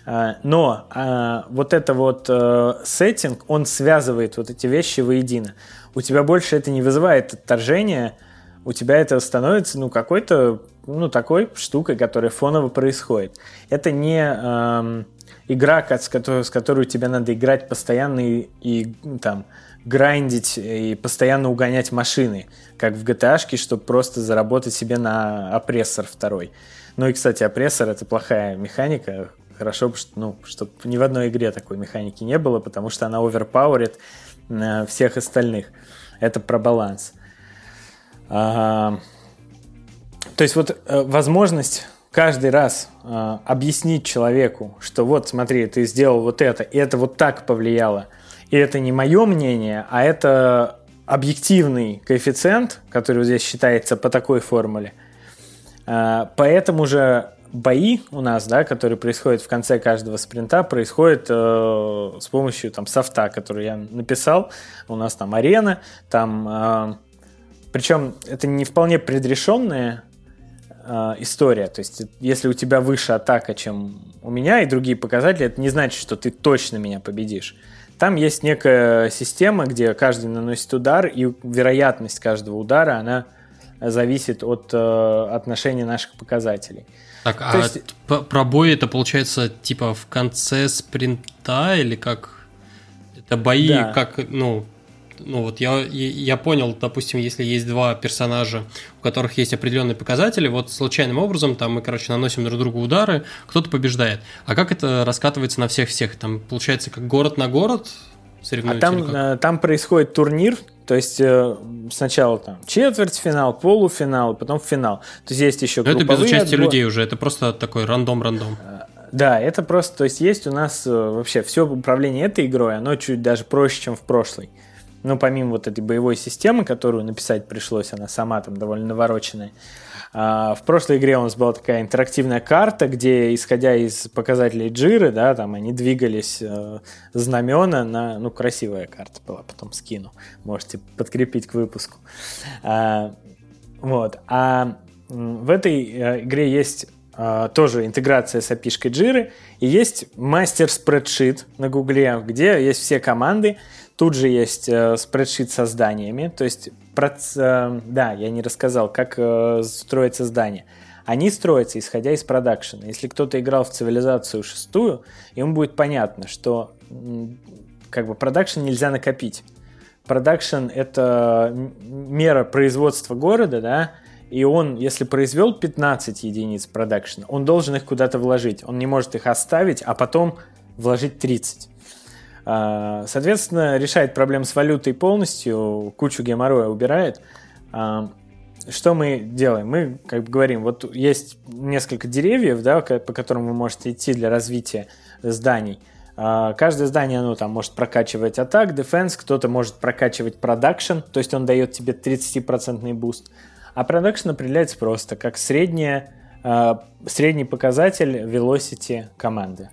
Э, но э, вот это вот э, сеттинг, он связывает вот эти вещи воедино. У тебя больше это не вызывает отторжения, у тебя это становится, ну, какой-то, ну, такой штукой, которая фоново происходит. Это не э, игра, с которой, с которой тебе надо играть постоянно и, и там грандить и постоянно угонять машины, как в GTA, чтобы просто заработать себе на опрессор второй. Ну и, кстати, опрессор — это плохая механика. Хорошо, ну, чтобы ни в одной игре такой механики не было, потому что она оверпауэрит э, всех остальных. Это про баланс. То есть вот э, возможность каждый раз э, объяснить человеку, что вот смотри, ты сделал вот это, и это вот так повлияло, и это не мое мнение, а это объективный коэффициент, который здесь считается по такой формуле. Э, поэтому же бои у нас, да, которые происходят в конце каждого спринта, происходят э, с помощью там софта, который я написал. У нас там арена, там причем это не вполне предрешенная э, история. То есть, если у тебя выше атака, чем у меня, и другие показатели, это не значит, что ты точно меня победишь. Там есть некая система, где каждый наносит удар, и вероятность каждого удара, она зависит от э, отношения наших показателей. Так, То а есть... пробой это получается типа в конце спринта или как? Это бои да. как, ну, ну вот я, я понял, допустим, если есть два персонажа, у которых есть определенные показатели, вот случайным образом там мы, короче, наносим друг другу удары, кто-то побеждает. А как это раскатывается на всех-всех? Там получается как город на город? А там, э, там происходит турнир, то есть э, сначала там четвертьфинал, полуфинал, потом финал. То есть есть еще Но это без участия отбор... людей уже, это просто такой рандом-рандом. Э, да, это просто, то есть есть у нас вообще все управление этой игрой, оно чуть даже проще, чем в прошлой. Ну, помимо вот этой боевой системы, которую написать пришлось, она сама там довольно навороченная. А, в прошлой игре у нас была такая интерактивная карта, где, исходя из показателей джиры, да, там они двигались э, знамена на... Ну, красивая карта была, потом скину. Можете подкрепить к выпуску. А, вот. А в этой э, игре есть uh, тоже интеграция с API Jira, и есть master spreadsheet на Гугле, где есть все команды, Тут же есть э, spreadsheet со зданиями, то есть, проц... э, да, я не рассказал, как э, строится здание. Они строятся, исходя из production'а. Если кто-то играл в цивилизацию шестую, ему будет понятно, что как бы production нельзя накопить. Production — это мера производства города, да, и он, если произвел 15 единиц production'а, он должен их куда-то вложить. Он не может их оставить, а потом вложить 30. А, соответственно, решает проблему с валютой полностью, кучу геморроя убирает. А, что мы делаем? Мы как бы говорим, вот есть несколько деревьев, да, по которым вы можете идти для развития зданий. А, каждое здание, оно там может прокачивать attack, defense, кто-то может прокачивать production, то есть он дает тебе 30% boost. А продакшн определяется просто как средняя, средний показатель velocity команды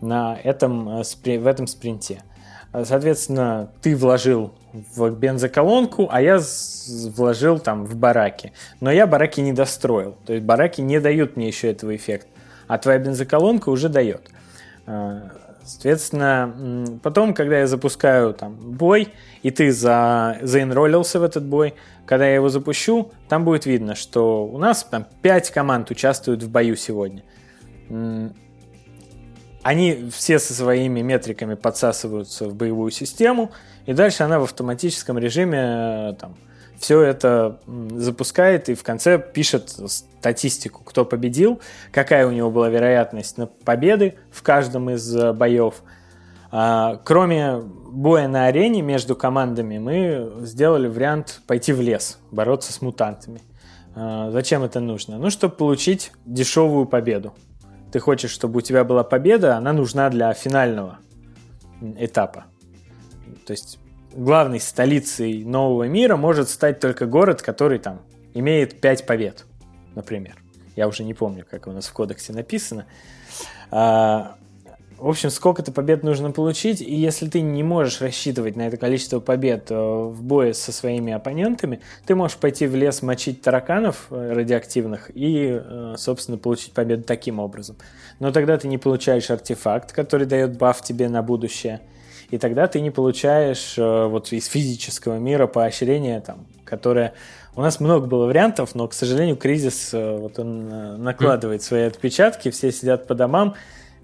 на этом, э, в этом спринте. Соответственно, ты вложил в бензоколонку, а я вложил там в бараки. Но я бараки не достроил. То есть бараки не дают мне еще этого эффекта. А твоя бензоколонка уже дает. Э, соответственно, потом, когда я запускаю там бой, и ты за, заинролился в этот бой, когда я его запущу, там будет видно, что у нас там 5 команд участвуют в бою сегодня они все со своими метриками подсасываются в боевую систему, и дальше она в автоматическом режиме э, там, все это запускает и в конце пишет статистику, кто победил, какая у него была вероятность на победы в каждом из э, боев. А, кроме боя на арене между командами, мы сделали вариант пойти в лес, бороться с мутантами. А, зачем это нужно? Ну, чтобы получить дешевую победу ты хочешь, чтобы у тебя была победа, она нужна для финального этапа. То есть главной столицей нового мира может стать только город, который там имеет 5 побед, например. Я уже не помню, как у нас в кодексе написано. А, в общем, сколько-то побед нужно получить, и если ты не можешь рассчитывать на это количество побед э, в бое со своими оппонентами, ты можешь пойти в лес мочить тараканов э, радиоактивных и, э, собственно, получить победу таким образом. Но тогда ты не получаешь артефакт, который дает баф тебе на будущее, и тогда ты не получаешь вот из физического мира поощрение, там, которое у нас много было вариантов, но, к сожалению, кризис вот он накладывает свои отпечатки, все сидят по домам,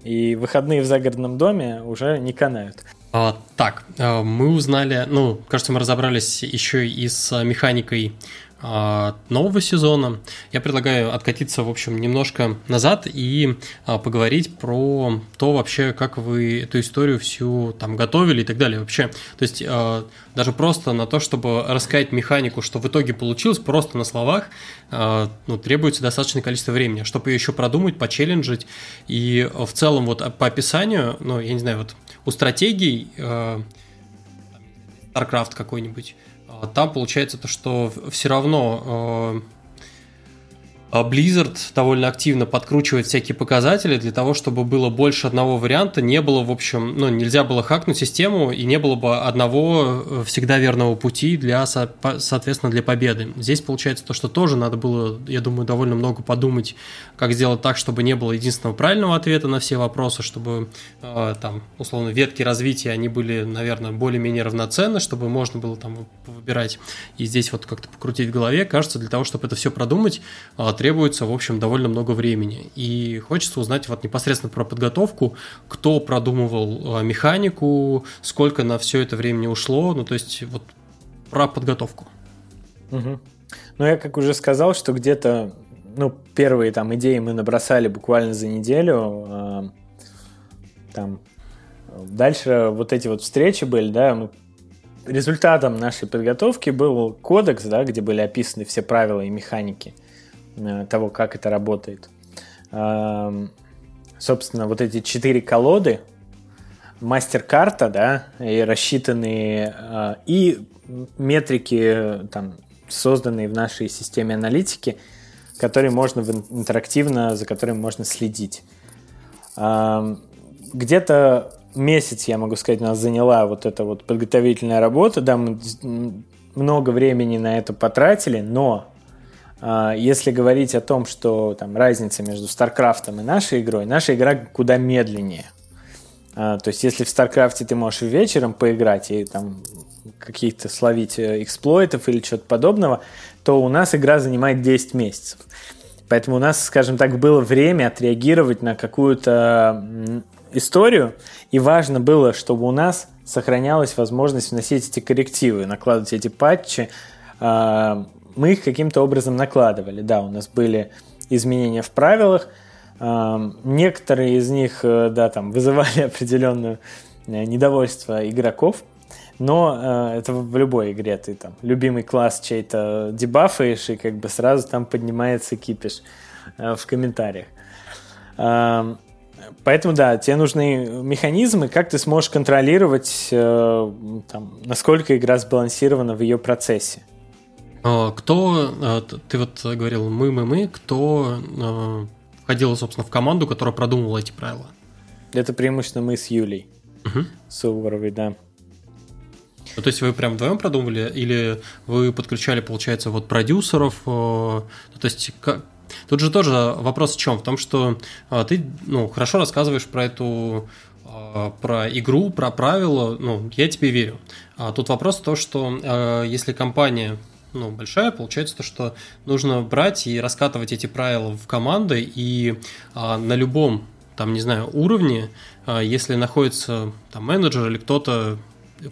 и выходные в загородном доме уже не канают. А, так, а, мы узнали, ну, кажется, мы разобрались еще и с механикой а, нового сезона. Я предлагаю откатиться, в общем, немножко назад и а, поговорить про то вообще, как вы эту историю всю там готовили и так далее. Вообще, то есть а, даже просто на то, чтобы рассказать механику, что в итоге получилось, просто на словах, ну, требуется достаточное количество времени, чтобы ее еще продумать, почелленджить. И в целом вот по описанию, ну, я не знаю, вот у стратегий StarCraft какой-нибудь, там получается то, что все равно э, а Blizzard довольно активно подкручивает всякие показатели для того, чтобы было больше одного варианта, не было, в общем, ну, нельзя было хакнуть систему, и не было бы одного э, всегда верного пути для, соответственно, для победы. Здесь получается то, что тоже надо было, я думаю, довольно много подумать, как сделать так, чтобы не было единственного правильного ответа на все вопросы, чтобы э, там, условно, ветки развития, они были, наверное, более-менее равноценны, чтобы можно было там выбирать, и здесь вот как-то покрутить в голове. Кажется, для того, чтобы это все продумать, требуется, в общем, довольно много времени. И хочется узнать вот непосредственно про подготовку, кто продумывал э, механику, сколько на все это времени ушло, ну, то есть вот про подготовку. Угу. Ну, я как уже сказал, что где-то, ну, первые там идеи мы набросали буквально за неделю, э, там, дальше вот эти вот встречи были, да, мы результатом нашей подготовки был кодекс, да, где были описаны все правила и механики – того, как это работает. Собственно, вот эти четыре колоды, мастер-карта, да, и рассчитанные, э, и метрики, там, созданные в нашей системе аналитики, которые можно интерактивно, за которыми можно следить. Где-то месяц, я могу сказать, нас заняла вот эта вот подготовительная работа, да, мы много времени на это потратили, но если говорить о том, что там разница между StarCraft и нашей игрой, наша игра куда медленнее. А, то есть, если в StarCraft ты можешь вечером поиграть и там каких-то словить э, эксплойтов или что-то подобного, то у нас игра занимает 10 месяцев. Поэтому у нас, скажем так, было время отреагировать на какую-то историю, и важно было, чтобы у нас сохранялась возможность вносить эти коррективы, накладывать эти патчи, а, мы их каким-то образом накладывали. Да, у нас были изменения в правилах, некоторые из них, э, да, там вызывали определенное э, недовольство игроков, но э, это в любой игре ты там любимый класс чей-то дебафаешь и как бы сразу там поднимается кипиш в комментариях. Поэтому, да, тебе нужны механизмы, как ты сможешь контролировать, там, насколько игра сбалансирована в ее процессе. А, кто, а, ты вот говорил мы, мы, мы, кто а, входил, собственно, в команду, которая продумывала эти правила? Это преимущественно мы с Юлей. Угу. Суворовой, да. Ну, то есть вы прям вдвоем продумывали, или вы подключали, получается, вот продюсеров? То есть как... Тут же тоже вопрос в чем? В том, что ты ну, хорошо рассказываешь про эту про игру, про правила, ну, я тебе верю. А тут вопрос в том, что если компания ну, большая, получается то, что нужно брать и раскатывать эти правила в команды, и а, на любом, там, не знаю, уровне, а, если находится там менеджер или кто-то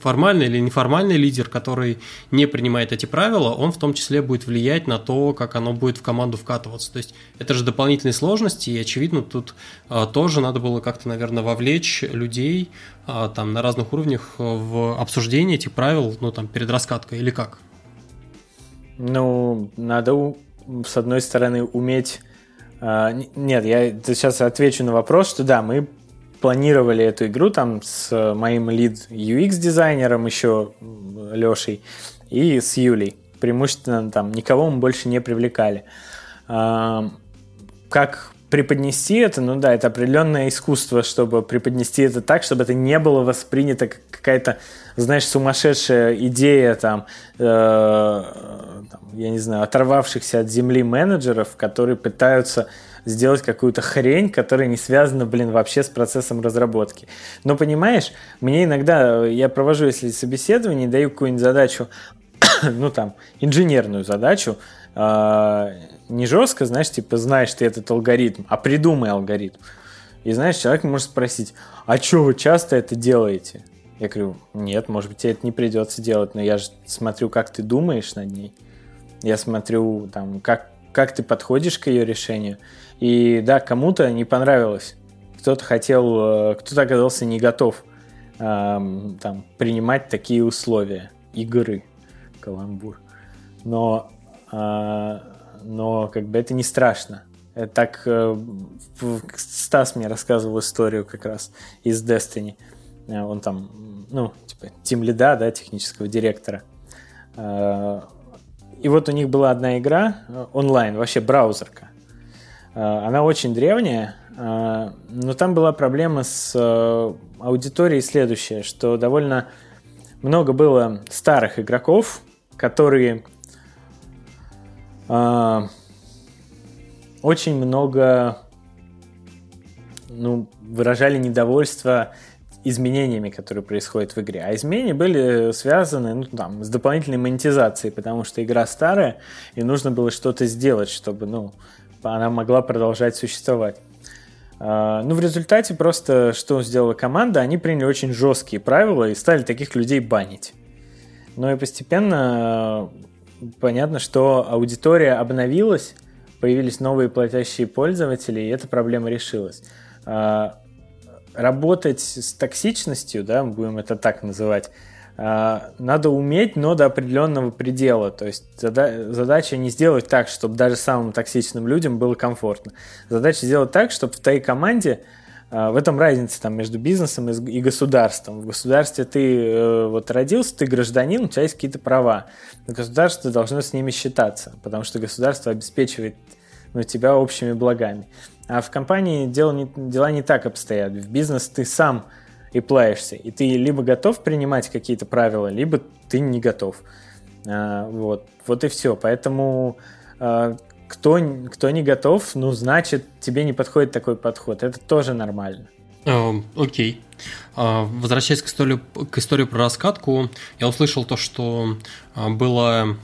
формальный или неформальный лидер, который не принимает эти правила, он в том числе будет влиять на то, как оно будет в команду вкатываться. То есть это же дополнительные сложности, и очевидно тут а, тоже надо было как-то, наверное, вовлечь людей а, там на разных уровнях в обсуждение этих правил, ну там перед раскаткой или как? Ну, надо, с одной стороны, уметь... А, нет, я сейчас отвечу на вопрос, что да, мы планировали эту игру там с моим лид UX-дизайнером еще Лешей и с Юлей. Преимущественно там никого мы больше не привлекали. А, как преподнести это, ну да, это определенное искусство, чтобы преподнести это так, чтобы это не было воспринято как какая-то, знаешь, сумасшедшая идея там, э, я не знаю, оторвавшихся от земли менеджеров, которые пытаются сделать какую-то хрень, которая не связана, блин, вообще с процессом разработки. Но понимаешь, мне иногда, я провожу, если собеседование, даю какую-нибудь задачу, ну там, инженерную задачу, э, не жестко, знаешь, типа, знаешь ты этот алгоритм, а придумай алгоритм. И знаешь, человек может спросить, а что вы часто это делаете? Я говорю, нет, может быть, тебе это не придется делать, но я же смотрю, как ты думаешь над ней. Я смотрю, там, как, как ты подходишь к ее решению. И да, кому-то не понравилось. Кто-то хотел, э, кто-то оказался не готов эм, там, принимать такие условия игры. Каламбур. Но э, но как бы это не страшно. Так э, Стас мне рассказывал историю как раз из Destiny. Э, он там, ну, типа, тим лида, да, технического директора. Э, и вот у них была одна игра онлайн, вообще браузерка. Она очень древняя, но там была проблема с аудиторией следующая, что довольно много было старых игроков, которые очень много ну, выражали недовольство изменениями, которые происходят в игре. А изменения были связаны ну, там, с дополнительной монетизацией, потому что игра старая, и нужно было что-то сделать, чтобы ну, она могла продолжать существовать. Uh, ну, в результате просто что сделала команда, они приняли очень жесткие правила и стали таких людей банить. Ну и постепенно понятно, что аудитория обновилась, появились новые платящие пользователи, и эта проблема решилась. Работать с токсичностью, да, будем это так называть, а, надо уметь, но до определенного предела. То есть задача не сделать так, чтобы даже самым токсичным людям было комфортно. Задача сделать так, чтобы в твоей команде а, в этом разница там, между бизнесом и государством. В государстве ты э, вот родился, ты гражданин, у тебя есть какие-то права. Но государство должно с ними считаться, потому что государство обеспечивает ну, тебя общими благами. А в компании дела не, дела не так обстоят. В бизнес ты сам и плаешься, и ты либо готов принимать какие-то правила, либо ты не готов. А, вот, вот и все. Поэтому а, кто, кто не готов, ну, значит, тебе не подходит такой подход. Это тоже нормально. Эм, окей. Okay. uh, возвращаясь к истории, к истории про раскатку, я услышал то, что uh, было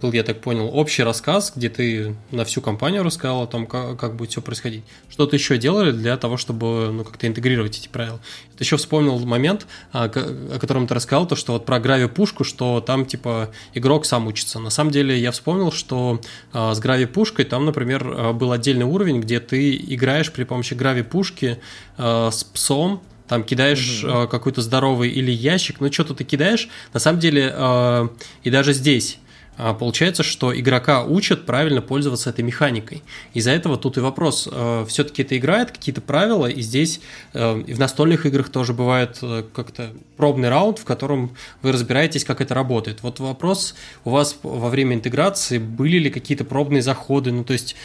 был, я так понял, общий рассказ, где ты на всю компанию рассказал о том, как, как будет все происходить. Что-то еще делали для того, чтобы ну, как-то интегрировать эти правила. Ты еще вспомнил момент, а, о котором ты рассказал, то, что вот про грави-пушку, что там типа игрок сам учится. На самом деле я вспомнил, что а, с грави-пушкой там, например, а, был отдельный уровень, где ты играешь при помощи грави-пушки с псом, там кидаешь угу. э, какой-то здоровый или ящик, ну что-то ты кидаешь, на самом деле, э, и даже здесь получается, что игрока учат правильно пользоваться этой механикой. Из-за этого тут и вопрос. Э, Все-таки это играет какие-то правила, и здесь э, и в настольных играх тоже бывает э, как-то пробный раунд, в котором вы разбираетесь, как это работает. Вот вопрос у вас во время интеграции, были ли какие-то пробные заходы, ну то есть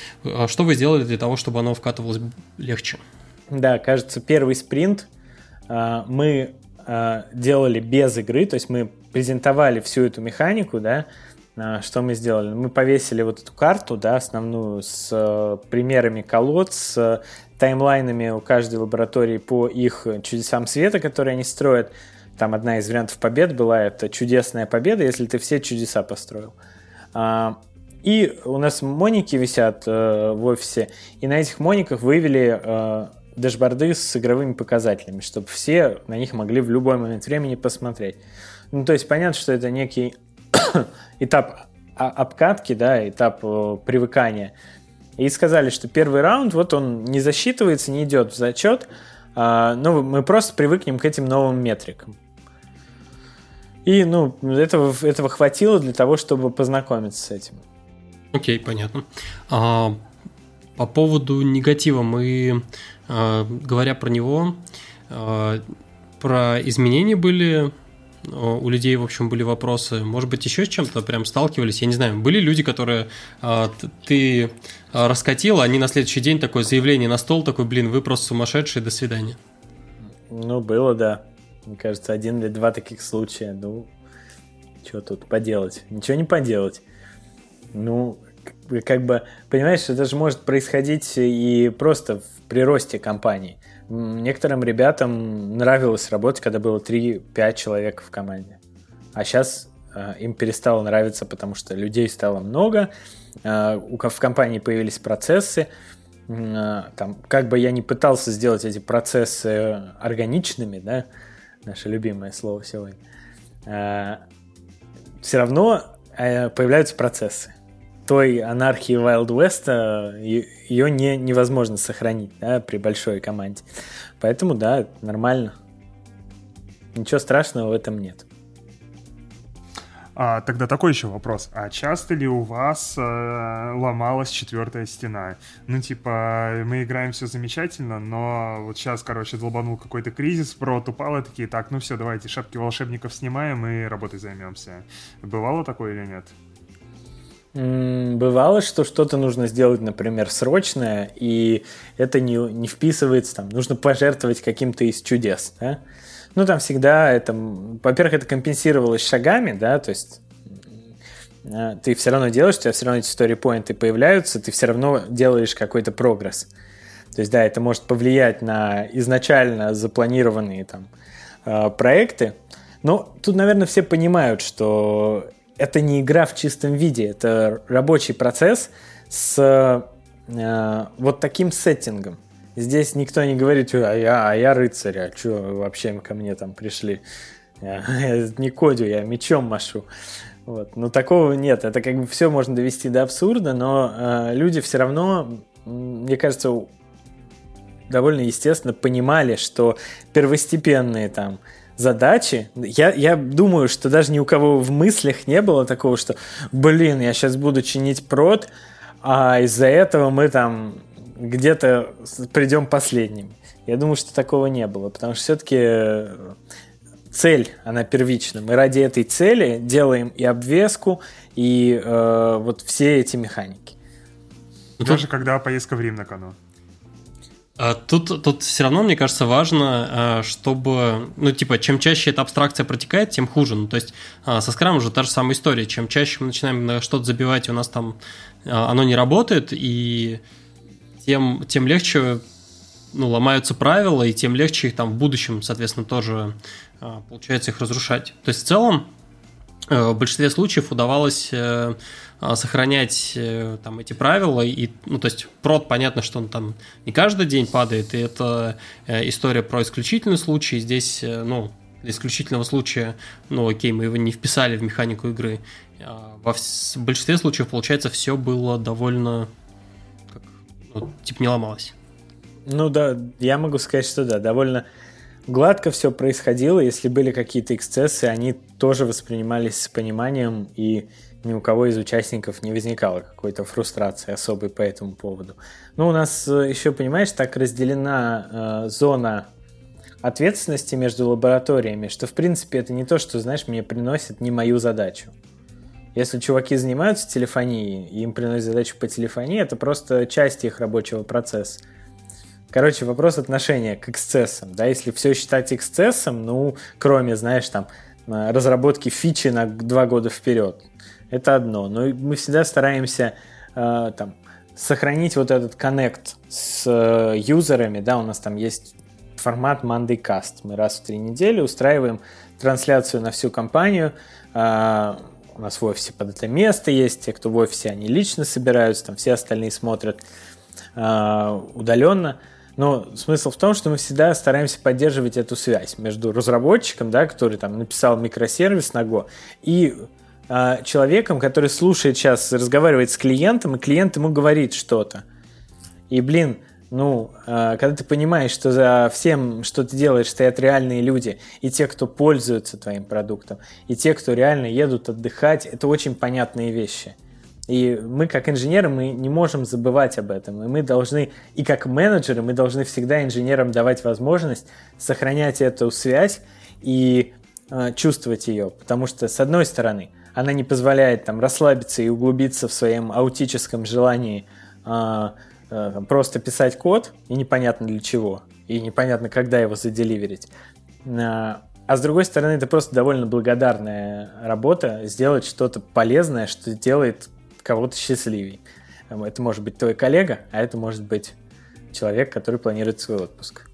что вы сделали для того, чтобы оно вкатывалось легче? Да, кажется, первый спринт мы делали без игры, то есть мы презентовали всю эту механику, да, а, что мы сделали? Мы повесили вот эту карту, да, основную, с э, примерами колод, с таймлайнами у каждой лаборатории по их чудесам света, которые они строят. Там одна из вариантов побед была, это чудесная победа, если ты все чудеса построил. А, и у нас моники висят э, в офисе, и на этих мониках вывели э, дашборды с игровыми показателями, чтобы все на них могли в любой момент времени посмотреть. Ну, то есть понятно, что это некий этап обкатки, да, этап э, привыкания. И сказали, что первый раунд, вот он не засчитывается, не идет в зачет, а, но мы просто привыкнем к этим новым метрикам. И, ну, этого, этого хватило для того, чтобы познакомиться с этим. Окей, понятно. А, по поводу негатива мы, э, говоря про него, э, про изменения были у людей, в общем, были вопросы. Может быть, еще с чем-то прям сталкивались? Я не знаю. Были люди, которые э, ты раскатил, они на следующий день такое заявление на стол, такой, блин, вы просто сумасшедшие, до свидания. Ну, было, да. Мне кажется, один или два таких случая. Ну, что тут поделать? Ничего не поделать. Ну, как бы, понимаешь, это же может происходить и просто в приросте компании. Некоторым ребятам нравилось работать, когда было 3-5 человек в команде. А сейчас э, им перестало нравиться, потому что людей стало много, э, в компании появились процессы, э, там, как бы я ни пытался сделать эти процессы органичными, да, наше любимое слово сегодня, э, все равно э, появляются процессы той анархии Wild West ее не, невозможно сохранить да, при большой команде. Поэтому, да, нормально. Ничего страшного в этом нет. А, тогда такой еще вопрос. А часто ли у вас э, ломалась четвертая стена? Ну, типа, мы играем все замечательно, но вот сейчас, короче, долбанул какой-то кризис, про упало, такие, так, ну все, давайте шапки волшебников снимаем и работой займемся. Бывало такое или нет? Бывало, что что-то нужно сделать, например, срочное, и это не, не вписывается, там, нужно пожертвовать каким-то из чудес, да? Ну, там всегда это, во-первых, это компенсировалось шагами, да, то есть а, ты все равно делаешь, у тебя все равно эти story появляются, ты все равно делаешь какой-то прогресс. То есть, да, это может повлиять на изначально запланированные там а, проекты, но тут, наверное, все понимают, что это не игра в чистом виде, это рабочий процесс с э, вот таким сеттингом. Здесь никто не говорит, а я, а я рыцарь, а что вообще ко мне там пришли? Я, я не кодю, я мечом машу. Вот. Но такого нет. Это как бы все можно довести до абсурда, но э, люди все равно, мне кажется, довольно естественно понимали, что первостепенные там задачи. Я, я думаю, что даже ни у кого в мыслях не было такого, что, блин, я сейчас буду чинить прод, а из-за этого мы там где-то придем последним. Я думаю, что такого не было, потому что все-таки э, цель, она первична. Мы ради этой цели делаем и обвеску, и э, вот все эти механики. Даже когда поездка в Рим на кону. А тут, тут все равно, мне кажется, важно, а, чтобы, ну, типа, чем чаще эта абстракция протекает, тем хуже. Ну, то есть а, со скрам уже та же самая история. Чем чаще мы начинаем на что-то забивать, у нас там оно не работает, и тем, тем легче ну, ломаются правила, и тем легче их там в будущем, соответственно, тоже получается их разрушать. То есть в целом в большинстве случаев удавалось э, а, сохранять э, там эти правила. И, ну, то есть прод, понятно, что он там не каждый день падает, и это э, история про исключительный случай. Здесь, э, ну, исключительного случая, ну, окей, мы его не вписали в механику игры. Во в большинстве случаев, получается, все было довольно, как, ну, типа не ломалось. Ну да, я могу сказать, что да, довольно гладко все происходило. Если были какие-то эксцессы, они тоже воспринимались с пониманием и ни у кого из участников не возникало какой-то фрустрации особой по этому поводу. Ну, у нас э, еще, понимаешь, так разделена э, зона ответственности между лабораториями, что, в принципе, это не то, что, знаешь, мне приносит не мою задачу. Если чуваки занимаются телефонией, им приносят задачу по телефонии, это просто часть их рабочего процесса. Короче, вопрос отношения к эксцессам. Да? Если все считать эксцессом, ну, кроме, знаешь, там, э, разработки фичи на два года вперед, это одно. Но мы всегда стараемся э, там, сохранить вот этот коннект с э, юзерами, да, у нас там есть формат Monday Cast. Мы раз в три недели устраиваем трансляцию на всю компанию. Э, у нас в офисе под это место есть, те, кто в офисе, они лично собираются, там все остальные смотрят э, удаленно. Но смысл в том, что мы всегда стараемся поддерживать эту связь между разработчиком, да, который там написал микросервис на Go, и э, человеком, который слушает сейчас, разговаривает с клиентом, и клиент ему говорит что-то. И, блин, ну, э, когда ты понимаешь, что за всем, что ты делаешь, стоят реальные люди, и те, кто пользуются твоим продуктом, и те, кто реально едут отдыхать, это очень понятные вещи. И мы, как инженеры, мы не можем забывать об этом. И мы должны, и как менеджеры, мы должны всегда инженерам давать возможность сохранять эту связь и э, чувствовать ее. Потому что, с одной стороны, она не позволяет там расслабиться и углубиться в своем аутическом желании э, э, просто писать код, и непонятно для чего, и непонятно, когда его заделиверить. А с другой стороны, это просто довольно благодарная работа сделать что-то полезное, что делает кого-то счастливей. Это может быть твой коллега, а это может быть человек, который планирует свой отпуск.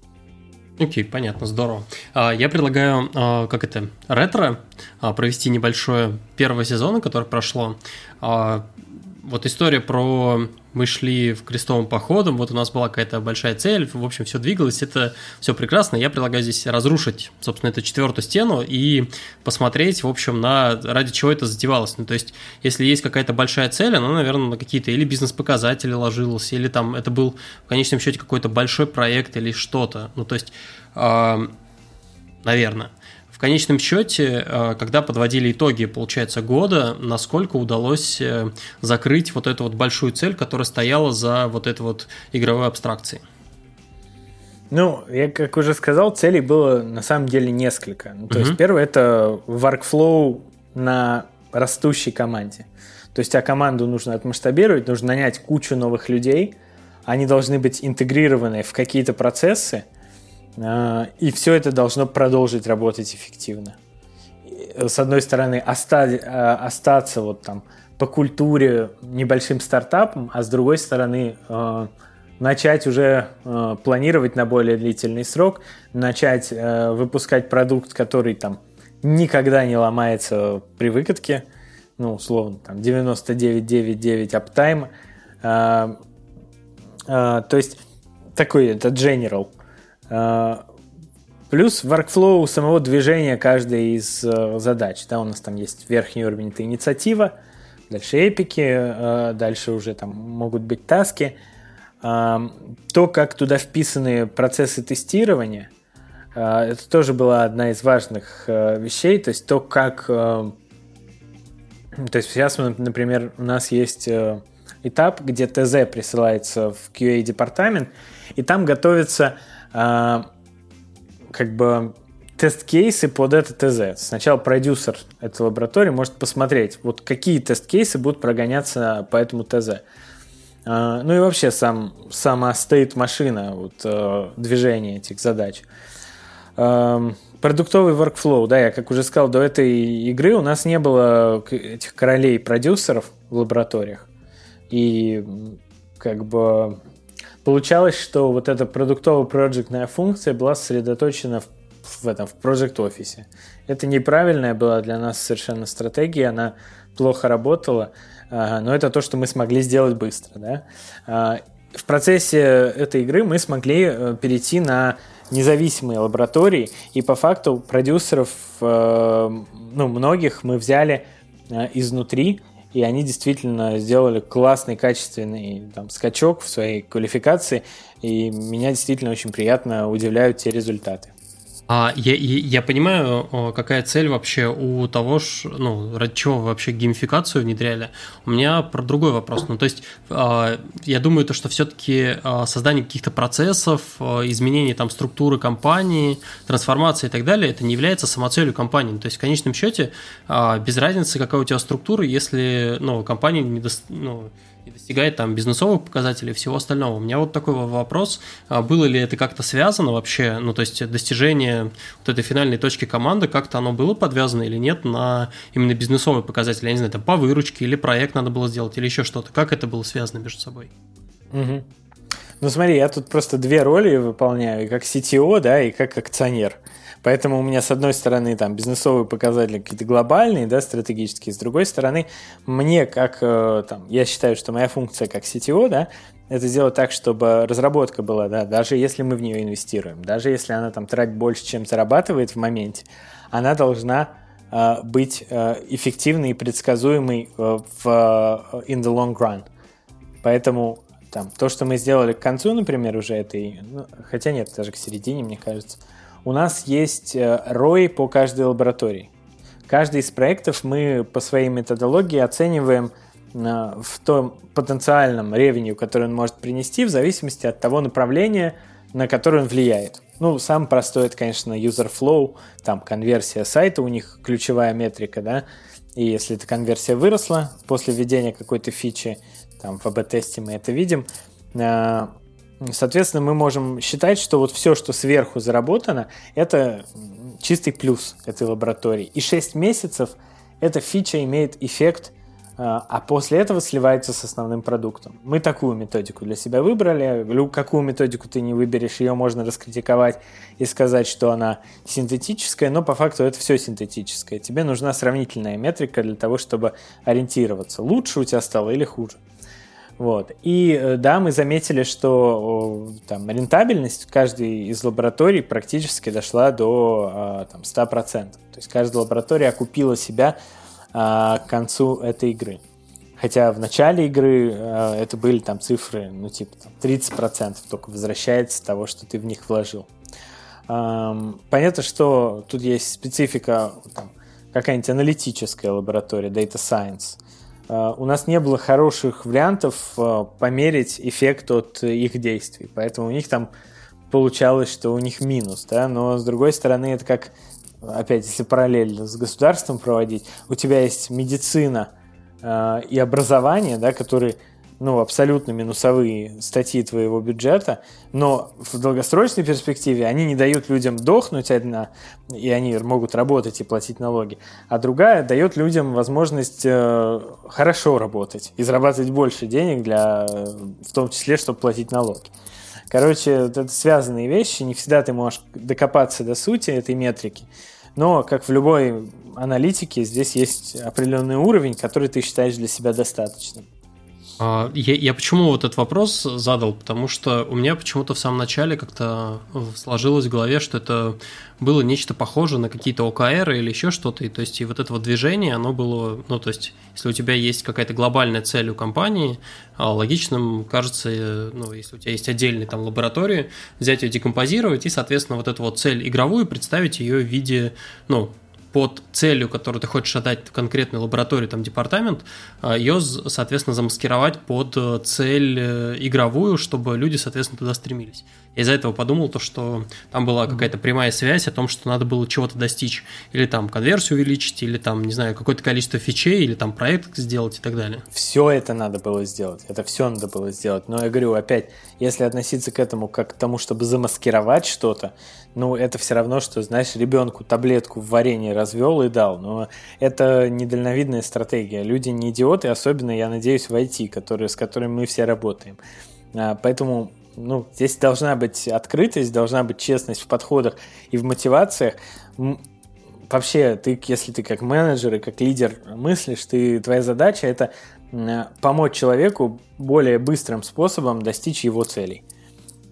Окей, okay, понятно, здорово. А, я предлагаю, а, как это, ретро, а, провести небольшое первого сезона, которое прошло. Вот история про мы шли в крестовым походом, вот у нас была какая-то большая цель, в общем, все двигалось, это все прекрасно. Я предлагаю здесь разрушить, собственно, эту четвертую стену и посмотреть, в общем, на ради чего это затевалось. Ну, то есть, если есть какая-то большая цель, она, наверное, на какие-то или бизнес-показатели ложилась, или там это был в конечном счете какой-то большой проект или что-то. Ну, то есть, э, наверное в конечном счете, э, когда подводили итоги, получается, года, насколько удалось э, закрыть вот эту вот большую цель, которая стояла за вот этой вот игровой абстракцией? Ну, я, как уже сказал, целей было на самом деле несколько. Ну, то uh-huh. есть, первое это workflow на растущей команде. То есть, а команду нужно отмасштабировать, нужно нанять кучу новых людей, они должны быть интегрированы в какие-то процессы, и все это должно продолжить работать эффективно. С одной стороны, оста- а, остаться вот там по культуре небольшим стартапом, а с другой стороны, а, начать уже планировать на более длительный срок, начать выпускать продукт, который там никогда не ломается при выкатке, ну, условно, там 99,99 аптайма. То есть такой это general а, плюс workflow самого движения каждой из э, задач. Да, у нас там есть верхний уровень, это инициатива, дальше эпики, э, дальше уже там могут быть таски. А, то, как туда вписаны процессы тестирования, а, это тоже была одна из важных э, вещей. То есть то, как... То есть сейчас, например, у нас есть этап, где ТЗ присылается в QA-департамент, и там готовится а, как бы тест-кейсы под это ТЗ. Сначала продюсер этой лаборатории может посмотреть, вот какие тест-кейсы будут прогоняться по этому ТЗ. А, ну и вообще сам, сама стоит машина вот, э, движения этих задач. А, продуктовый workflow, да, я как уже сказал, до этой игры у нас не было этих королей-продюсеров в лабораториях. И как бы получалось, что вот эта продуктово-проектная функция была сосредоточена в, в этом, в Project Office. Это неправильная была для нас совершенно стратегия, она плохо работала, а, но это то, что мы смогли сделать быстро. Да? А, в процессе этой игры мы смогли э, перейти на независимые лаборатории, и по факту продюсеров, э, ну, многих мы взяли э, изнутри, и они действительно сделали классный, качественный там, скачок в своей квалификации, и меня действительно очень приятно удивляют те результаты. А я, я, я понимаю, какая цель вообще у того, ну, ради чего вы вообще геймификацию внедряли. У меня про другой вопрос. Ну, то есть, а, я думаю, то, что все-таки а, создание каких-то процессов, а, изменение там структуры компании, трансформация и так далее, это не является самоцелью компании. То есть, в конечном счете, без разницы, какая у тебя структура, если ну, компания не до, ну, и достигает там бизнесовых показателей и всего остального. У меня вот такой вопрос, а было ли это как-то связано вообще, ну то есть достижение вот этой финальной точки команды, как-то оно было подвязано или нет на именно бизнесовые показатели, я не знаю, там по выручке или проект надо было сделать или еще что-то, как это было связано между собой? Угу. Ну смотри, я тут просто две роли выполняю, как CTO, да, и как акционер. Поэтому у меня, с одной стороны, там бизнесовые показатели какие-то глобальные, да, стратегические, с другой стороны, мне, как, э, там, я считаю, что моя функция как CTO, да, это сделать так, чтобы разработка была, да, даже если мы в нее инвестируем, даже если она там тратит больше, чем зарабатывает в моменте, она должна э, быть э, эффективной и предсказуемой э, в э, in the long run. Поэтому там, то, что мы сделали к концу, например, уже этой, ну, хотя нет, даже к середине, мне кажется, у нас есть ROI э, по каждой лаборатории. Каждый из проектов мы по своей методологии оцениваем в том потенциальном ревеню, который он может принести, в зависимости от того направления, на которое он влияет. Ну, самый простой это, конечно, user flow, там конверсия сайта, у них ключевая метрика, да, и если эта конверсия выросла после введения какой-то фичи, там в АБ-тесте мы это видим, а, соответственно, мы можем считать, что вот все, что сверху заработано, это чистый плюс этой лаборатории. И 6 месяцев эта фича имеет эффект а, а после этого сливается с основным продуктом. Мы такую методику для себя выбрали. Какую методику ты не выберешь, ее можно раскритиковать и сказать, что она синтетическая, но по факту это все синтетическое. Тебе нужна сравнительная метрика для того, чтобы ориентироваться, лучше у тебя стало или хуже. Вот. И э, да, мы заметили, что там, рентабельность каждой из лабораторий практически дошла до а, там, 100%. То есть каждая лаборатория окупила себя а, к концу этой игры. Хотя в начале игры а, это были там цифры, ну типа там, 30% только возвращается того, что ты в них вложил. Понятно, что тут есть специфика, какая-нибудь аналитическая лаборатория, Data Science. А, у нас не было хороших вариантов померить эффект от их действий, поэтому у них там получалось, что у них минус, да, но с другой стороны это как опять, если параллельно с государством проводить, у тебя есть медицина э, и образование, да, которые ну, абсолютно минусовые статьи твоего бюджета, но в долгосрочной перспективе они не дают людям дохнуть одна, и они могут работать и платить налоги, а другая дает людям возможность э, хорошо работать и зарабатывать больше денег, для, в том числе, чтобы платить налоги. Короче, вот это связанные вещи, не всегда ты можешь докопаться до сути этой метрики. Но, как в любой аналитике, здесь есть определенный уровень, который ты считаешь для себя достаточным. А, я, я почему вот этот вопрос задал? Потому что у меня почему-то в самом начале как-то сложилось в голове, что это было нечто похожее на какие-то ОКР или еще что-то. И то есть и вот это вот движение, оно было, ну то есть если у тебя есть какая-то глобальная цель у компании, а, логичным кажется, ну если у тебя есть отдельные там лаборатории, взять ее декомпозировать и, соответственно, вот эту вот цель игровую представить ее в виде, ну, под целью, которую ты хочешь отдать конкретной лаборатории, там, департамент, а, ее, соответственно, замаскировать под э, цель э, игровую, чтобы люди, соответственно, туда стремились. Я из-за этого подумал, то, что там была какая-то прямая связь о том, что надо было чего-то достичь, или там конверсию увеличить, или там, не знаю, какое-то количество фичей, или там проект сделать и так далее. Все это надо было сделать, это все надо было сделать. Но я говорю, опять, если относиться к этому как к тому, чтобы замаскировать что-то, ну, это все равно, что, знаешь, ребенку таблетку в варенье развел и дал. Но это недальновидная стратегия. Люди не идиоты, особенно, я надеюсь, в IT, которые, с которыми мы все работаем. А, поэтому ну, здесь должна быть открытость, должна быть честность в подходах и в мотивациях. Вообще, ты, если ты как менеджер и как лидер мыслишь, ты, твоя задача это помочь человеку более быстрым способом достичь его целей.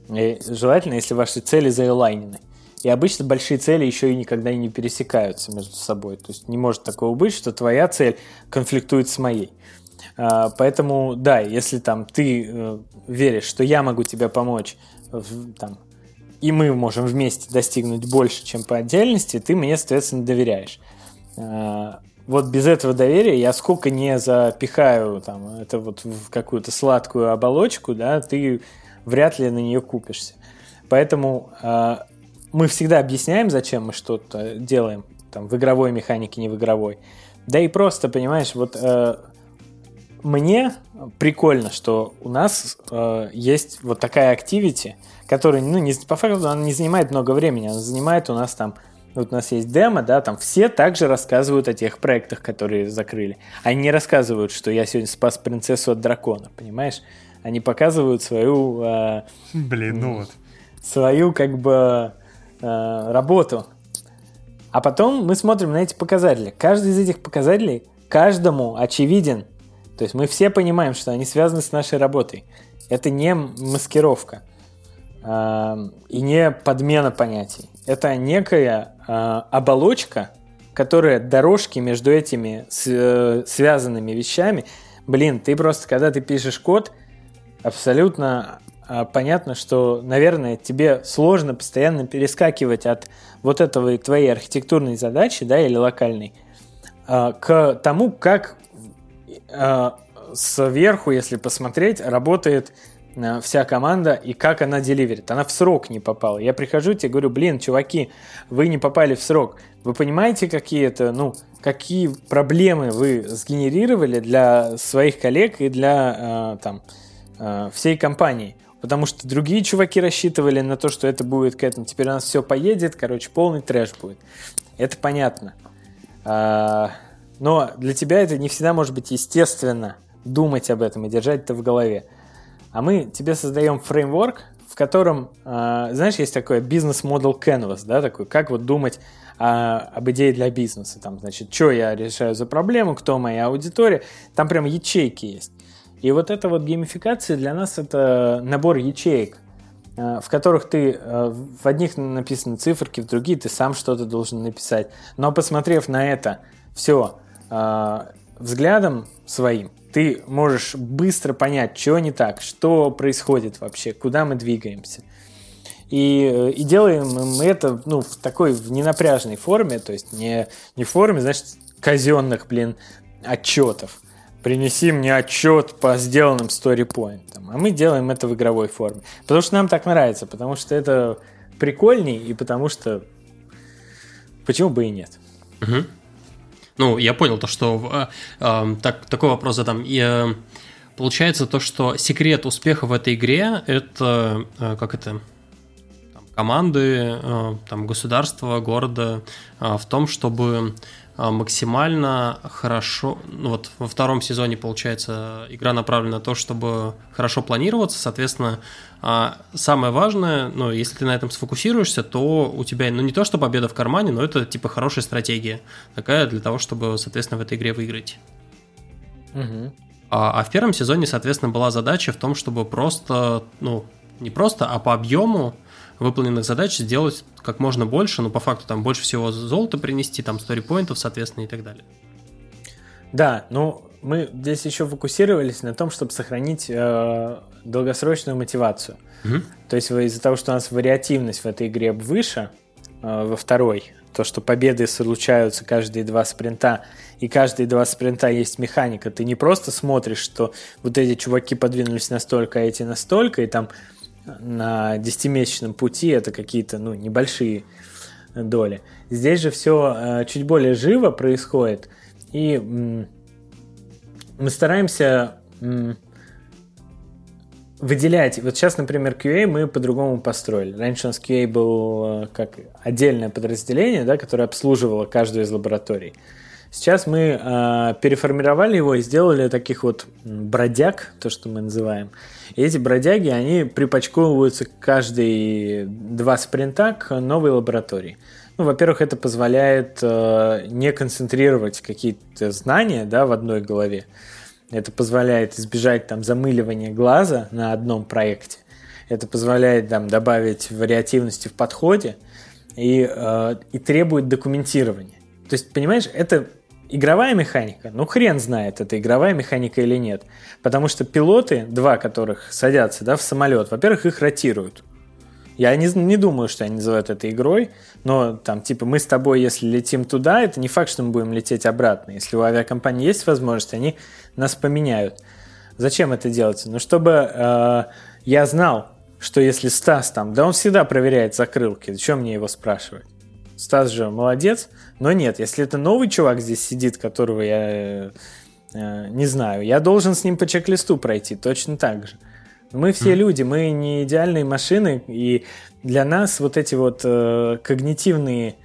И желательно, если ваши цели заэлайнены. И обычно большие цели еще и никогда не пересекаются между собой. То есть не может такого быть, что твоя цель конфликтует с моей. А, поэтому, да, если там ты э, веришь, что я могу тебе помочь, там, и мы можем вместе достигнуть больше, чем по отдельности, ты мне, соответственно, доверяешь. А, вот без этого доверия я сколько не запихаю там, это вот в какую-то сладкую оболочку, да, ты вряд ли на нее купишься. Поэтому э, мы всегда объясняем, зачем мы что-то делаем, там, в игровой механике, не в игровой. Да и просто, понимаешь, вот э, мне прикольно, что у нас э, есть вот такая активити, которая, ну, не, по факту, она не занимает много времени, она занимает у нас там вот у нас есть демо, да, там все также рассказывают о тех проектах, которые закрыли. Они не рассказывают, что я сегодня спас принцессу от дракона, понимаешь? Они показывают свою... Э, Блин, ну вот. Свою, как бы, э, работу. А потом мы смотрим на эти показатели. Каждый из этих показателей каждому очевиден. То есть мы все понимаем, что они связаны с нашей работой. Это не маскировка э, и не подмена понятий. Это некая э, оболочка, которая дорожки между этими с, э, связанными вещами. Блин, ты просто, когда ты пишешь код, абсолютно а, понятно, что, наверное, тебе сложно постоянно перескакивать от вот этого твоей архитектурной задачи, да, или локальной, к тому, как сверху, если посмотреть, работает э, вся команда и как она деливерит. Она в срок не попала. Я прихожу тебе говорю, блин, чуваки, вы не попали в срок. Вы понимаете, какие это, ну, какие проблемы вы сгенерировали для своих коллег и для э, там э, всей компании? Потому что другие чуваки рассчитывали на то, что это будет к этому. Теперь у нас все поедет, короче, полный трэш будет. Это понятно. А, но для тебя это не всегда может быть естественно думать об этом и держать это в голове. А мы тебе создаем фреймворк, в котором, э, знаешь, есть такой бизнес-модел canvas, да, такой, как вот думать о, об идее для бизнеса. Там, значит, что я решаю за проблему, кто моя аудитория. Там прям ячейки есть. И вот эта вот геймификация для нас это набор ячеек, э, в которых ты э, в одних написаны циферки, в другие ты сам что-то должен написать. Но посмотрев на это все э, взглядом своим, ты можешь быстро понять, что не так, что происходит вообще, куда мы двигаемся. И, и делаем мы это ну, в такой в ненапряжной форме, то есть не, не в форме, значит, казенных, блин, отчетов. Принеси мне отчет по сделанным сторипоинтам. А мы делаем это в игровой форме. Потому что нам так нравится, потому что это прикольней, и потому что почему бы и нет. Угу. Ну, я понял то, что э, э, так, такой вопрос задам. И, э, получается то, что секрет успеха в этой игре это э, как это там, команды, э, там государства, города э, в том, чтобы максимально хорошо, ну вот во втором сезоне, получается, игра направлена на то, чтобы хорошо планироваться, соответственно, а, самое важное, ну, если ты на этом сфокусируешься, то у тебя, ну, не то, что победа в кармане, но это, типа, хорошая стратегия такая для того, чтобы, соответственно, в этой игре выиграть. Угу. А, а в первом сезоне, соответственно, была задача в том, чтобы просто, ну, не просто, а по объему выполненных задач сделать как можно больше, но по факту там больше всего золота принести, там сторипоинтов, соответственно, и так далее. Да, ну мы здесь еще фокусировались на том, чтобы сохранить э, долгосрочную мотивацию. Угу. То есть из-за того, что у нас вариативность в этой игре выше, э, во второй, то, что победы случаются каждые два спринта, и каждые два спринта есть механика. Ты не просто смотришь, что вот эти чуваки подвинулись настолько, а эти настолько, и там на десятимесячном пути это какие-то ну, небольшие доли. Здесь же все э, чуть более живо происходит, и мы стараемся выделять. Вот сейчас, например, QA мы по-другому построили. Раньше у нас QA был э, как отдельное подразделение, да, которое обслуживало каждую из лабораторий. Сейчас мы э, переформировали его и сделали таких вот бродяг, то, что мы называем. Эти бродяги, они припочковываются каждые два спринта к новой лаборатории. Ну, во-первых, это позволяет э, не концентрировать какие-то знания да, в одной голове. Это позволяет избежать там замыливания глаза на одном проекте. Это позволяет там, добавить вариативности в подходе и, э, и требует документирования. То есть, понимаешь, это игровая механика. Ну, хрен знает, это игровая механика или нет. Потому что пилоты, два которых садятся да, в самолет, во-первых, их ротируют. Я не, не думаю, что они называют это игрой, но там, типа, мы с тобой, если летим туда, это не факт, что мы будем лететь обратно. Если у авиакомпании есть возможность, они нас поменяют. Зачем это делать? Ну, чтобы э, я знал, что если Стас там, да он всегда проверяет закрылки, зачем мне его спрашивать? Стас же молодец, но нет, если это новый чувак здесь сидит, которого я э, э, не знаю, я должен с ним по чек-листу пройти точно так же. Мы все mm. люди, мы не идеальные машины, и для нас вот эти вот э, когнитивные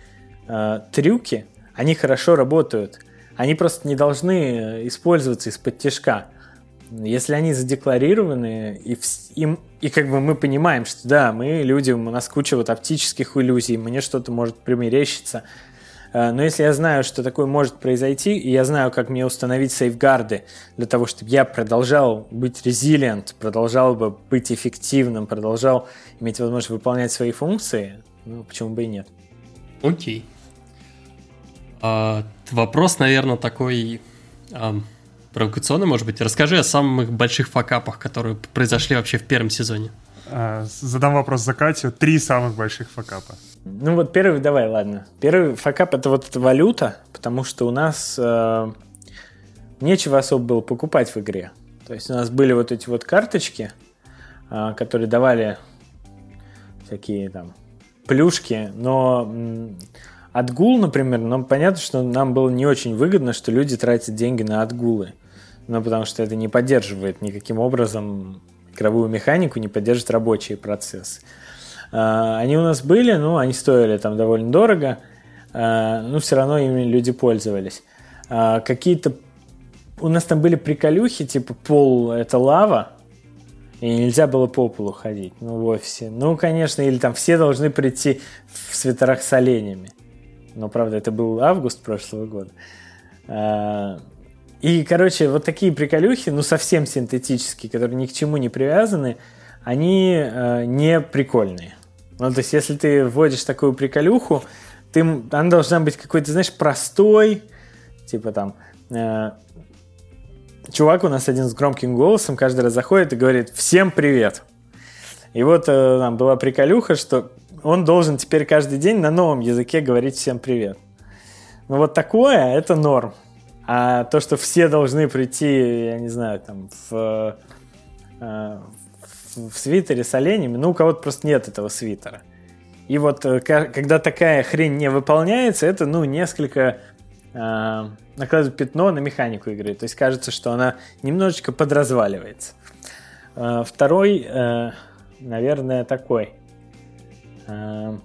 э, трюки, они хорошо работают. Они просто не должны использоваться из-под тяжка. Если они задекларированы, и, им, и как бы мы понимаем, что да, мы люди, у нас куча вот оптических иллюзий, мне что-то может примерещиться, э, но если я знаю, что такое может произойти, и я знаю, как мне установить сейфгарды для того, чтобы я продолжал быть резилиент, продолжал бы быть эффективным, продолжал иметь возможность выполнять свои функции, ну, почему бы и нет. Окей. А, вопрос, наверное, такой... А провокационный, может быть. Расскажи о самых больших факапах, которые произошли вообще в первом сезоне. А, задам вопрос за Катю. Три самых больших факапа. Ну вот первый, давай, ладно. Первый факап это вот эта валюта, потому что у нас э, нечего особо было покупать в игре. То есть у нас были вот эти вот карточки, а, которые давали всякие там плюшки, но отгул, например, ну, понятно, что нам было не очень выгодно, что люди тратят деньги на отгулы. Ну, потому что это не поддерживает никаким образом игровую механику, не поддерживает рабочие процессы. А, они у нас были, ну, они стоили там довольно дорого, а, но все равно ими люди пользовались. А, какие-то... У нас там были приколюхи, типа пол – это лава, и нельзя было по полу ходить, ну, в офисе. Ну, конечно, или там все должны прийти в свитерах с оленями. Но, правда, это был август прошлого года. И, короче, вот такие приколюхи, ну, совсем синтетические, которые ни к чему не привязаны, они э, не прикольные. Ну, то есть, если ты вводишь такую приколюху, ты, она должна быть какой-то, знаешь, простой, типа там, э, чувак у нас один с громким голосом каждый раз заходит и говорит «Всем привет!» И вот э, там была приколюха, что он должен теперь каждый день на новом языке говорить «Всем привет!» Ну вот такое, это норм. А то, что все должны прийти, я не знаю, там, в, э, в свитере с оленями, ну, у кого-то просто нет этого свитера. И вот э, когда такая хрень не выполняется, это, ну, несколько э, накладывает пятно на механику игры. То есть кажется, что она немножечко подразваливается. Э, второй, э, наверное, такой. Э,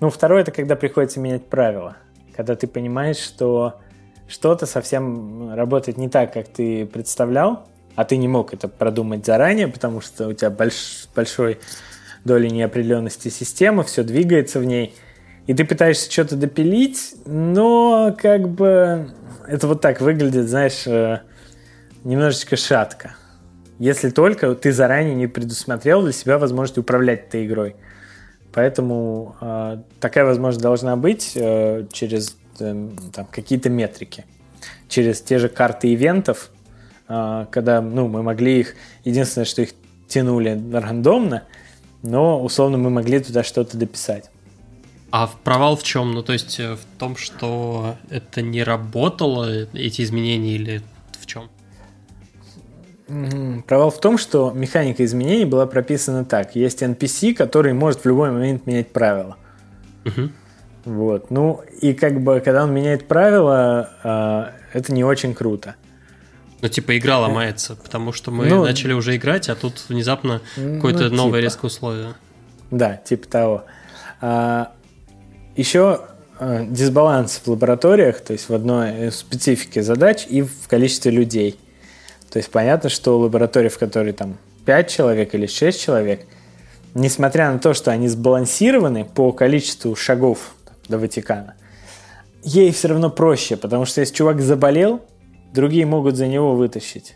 ну, второй это когда приходится менять правила. Когда ты понимаешь, что что-то совсем работает не так, как ты представлял, а ты не мог это продумать заранее, потому что у тебя больш, большой доли неопределенности системы, все двигается в ней, и ты пытаешься что-то допилить, но как бы это вот так выглядит, знаешь, э, немножечко шатко. Если только ты заранее не предусмотрел для себя возможность управлять этой игрой. Поэтому э, такая возможность должна быть э, через там, какие-то метрики через те же карты ивентов, а, когда ну, мы могли их, единственное, что их тянули рандомно, но условно мы могли туда что-то дописать. А провал в чем? Ну, то есть э, в том, что это не работало, эти изменения, или в чем? Провал в том, что механика изменений была прописана так. Есть NPC, который может в любой момент менять правила. Угу. Вот. Ну, и как бы, когда он меняет правила, э, это не очень круто. Ну, типа, игра ломается, потому что мы ну, начали уже играть, а тут внезапно ну, какое-то типа. новое резкое условие. Да, типа того. А, еще а, дисбаланс в лабораториях, то есть в одной специфике задач и в количестве людей. То есть понятно, что лаборатория, в которой там 5 человек или 6 человек, несмотря на то, что они сбалансированы по количеству шагов до Ватикана, ей все равно проще, потому что если чувак заболел, другие могут за него вытащить.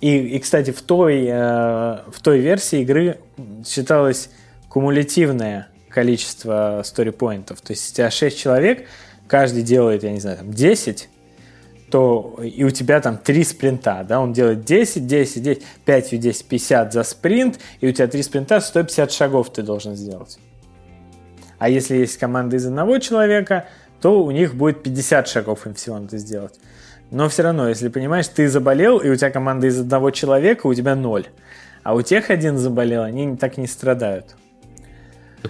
И, и кстати, в той, э, в той версии игры считалось кумулятивное количество сторипоинтов. То есть, если у тебя 6 человек, каждый делает, я не знаю, там 10, то и у тебя там 3 спринта, да, он делает 10, 10, 10, 5 10, 50 за спринт, и у тебя 3 спринта, 150 шагов ты должен сделать. А если есть команда из одного человека, то у них будет 50 шагов им всего надо сделать. Но все равно, если понимаешь, ты заболел, и у тебя команда из одного человека, у тебя ноль. А у тех один заболел, они так не страдают.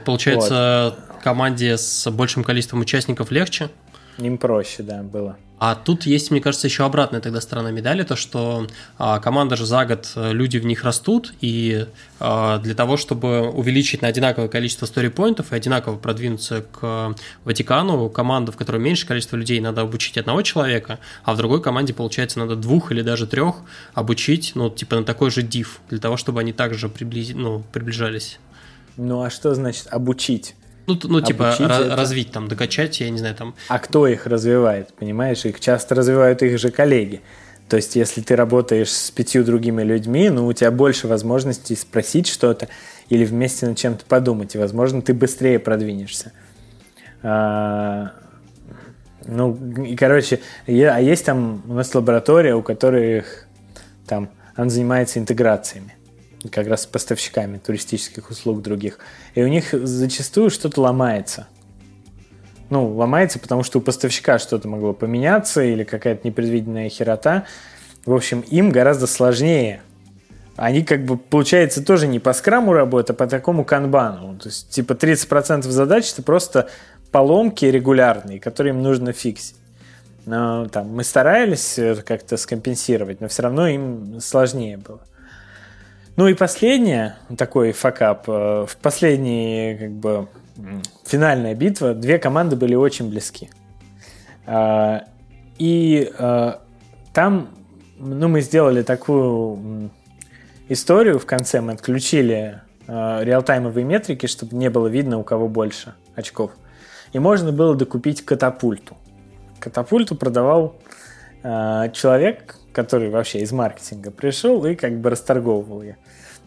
Получается, вот. команде с большим количеством участников легче? Им проще, да, было. А тут есть, мне кажется, еще обратная тогда сторона медали, то что а, команда же за год, э, люди в них растут, и а, для того, чтобы увеличить на одинаковое количество сторипоинтов и одинаково продвинуться к Ватикану, команда, в которой меньше количество людей, надо обучить одного человека, а в другой команде, получается, надо двух или даже трех обучить, ну, типа на такой же div, для того, чтобы они также приблизи, ну, приближались. Ну, а что значит обучить? Ну, ну типа ra- развить, там, докачать, я не знаю, там. А кто их развивает, понимаешь? Их часто развивают их же коллеги. То есть, если ты работаешь с пятью другими людьми, ну, у тебя больше возможностей спросить что-то или вместе над чем-то подумать, и, возможно, ты быстрее продвинешься. А, ну, и, короче, а есть там у нас лаборатория, у которых там, она занимается интеграциями как раз с поставщиками туристических услуг других. И у них зачастую что-то ломается. ну, ломается, потому что у поставщика что-то могло поменяться или какая-то непредвиденная херота. В общем, им гораздо сложнее. Они как бы, получается, тоже не по скраму работают, а по такому канбану. То есть, типа, 30% задач это просто поломки регулярные, которые им нужно фиксить. Но, там, мы старались как-то скомпенсировать, но все равно им сложнее было. Ну и последнее, такой факап, э, в последней как бы финальная битва, две команды были очень близки. А, и а, там ну, мы сделали такую историю в конце, мы отключили а, реалтаймовые метрики, чтобы не было видно, у кого больше очков. И можно было докупить катапульту. Катапульту продавал человек, который вообще из маркетинга пришел и как бы расторговывал ее.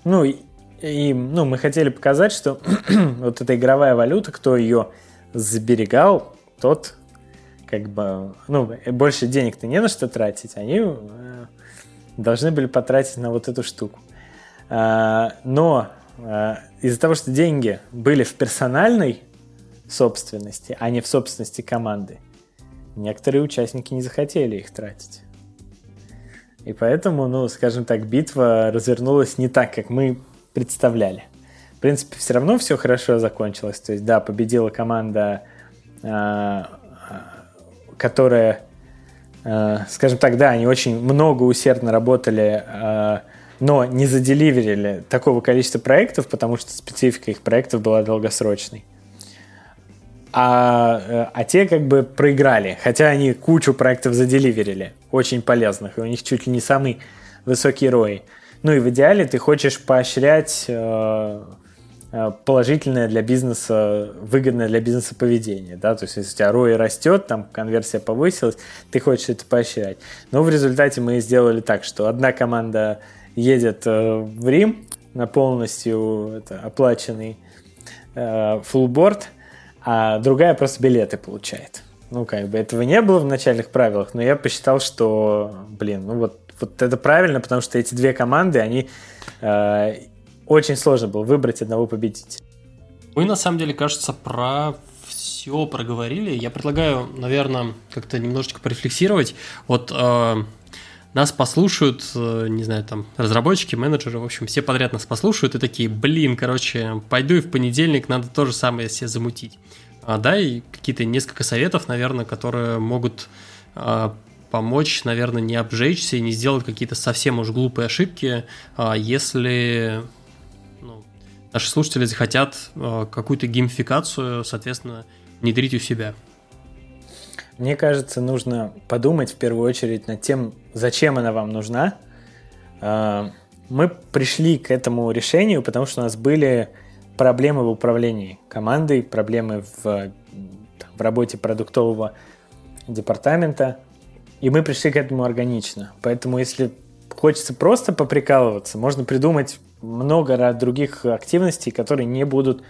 Ну, и ну, мы хотели показать, что вот эта игровая валюта, кто ее заберегал, тот как бы, ну, больше денег-то не на что тратить, они э, должны были потратить на вот эту штуку. А, но а, из-за того, что деньги были в персональной собственности, а не в собственности команды, некоторые участники не захотели их тратить. И поэтому, ну, скажем так, битва развернулась не так, как мы представляли. В принципе, все равно все хорошо закончилось. То есть, да, победила команда, а, которая, а, скажем так, да, они очень много усердно работали, а, но не заделиверили такого количества проектов, потому что специфика их проектов была долгосрочной. А, а те как бы проиграли, хотя они кучу проектов заделиверили, очень полезных, и у них чуть ли не самый высокий ROI. Ну и в идеале ты хочешь поощрять э, э, положительное для бизнеса, выгодное для бизнеса поведение, да, то есть если у тебя ROI растет, там конверсия повысилась, ты хочешь это поощрять. Но в результате мы сделали так, что одна команда едет э, в Рим на полностью это, оплаченный фуллборд, а другая просто билеты получает. Ну, как бы этого не было в начальных правилах, но я посчитал, что, блин, ну вот вот это правильно, потому что эти две команды, они э, очень сложно было выбрать одного победителя. Мы на самом деле, кажется, про все проговорили. Я предлагаю, наверное, как-то немножечко порефлексировать. Вот э, нас послушают, э, не знаю, там, разработчики, менеджеры, в общем, все подряд нас послушают и такие, блин, короче, пойду и в понедельник надо то же самое себе замутить. А, да, и какие-то несколько советов, наверное, которые могут э, помочь, наверное, не обжечься и не сделать какие-то совсем уж глупые ошибки, а, если ну, наши слушатели захотят а, какую-то геймификацию, соответственно, внедрить у себя. Мне кажется, нужно подумать в первую очередь над тем, зачем она вам нужна. А, мы пришли к этому решению, потому что у нас были проблемы в управлении командой, проблемы в, в работе продуктового департамента. И мы пришли к этому органично. Поэтому если хочется просто поприкалываться, можно придумать много других активностей, которые не будут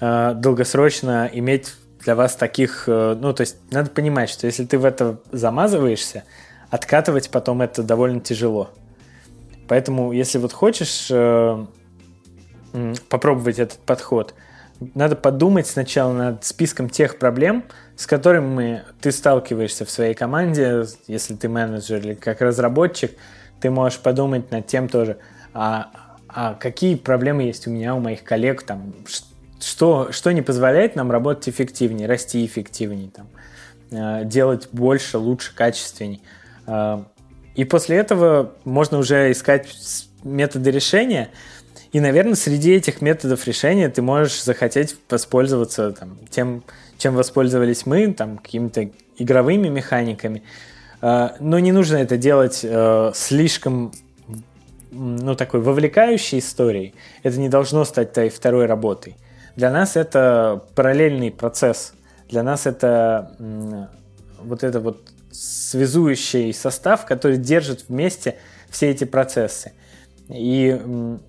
э, долгосрочно иметь для вас таких... Э, ну, то есть надо понимать, что если ты в это замазываешься, откатывать потом это довольно тяжело. Поэтому, если вот хочешь э, попробовать этот подход – надо подумать сначала над списком тех проблем, с которыми ты сталкиваешься в своей команде, если ты менеджер или как разработчик, ты можешь подумать над тем тоже, а, а какие проблемы есть у меня, у моих коллег, там, что, что не позволяет нам работать эффективнее, расти эффективнее, там, э, делать больше, лучше, качественней. Э, и после этого можно уже искать методы решения, и, наверное, среди этих методов решения ты можешь захотеть воспользоваться там, тем, чем воспользовались мы, там, какими-то игровыми механиками. А, но не нужно это делать э, слишком ну, такой вовлекающей историей. Это не должно стать твоей второй работой. Для нас это параллельный процесс. Для нас это вот это вот связующий состав, который держит вместе все эти процессы. И,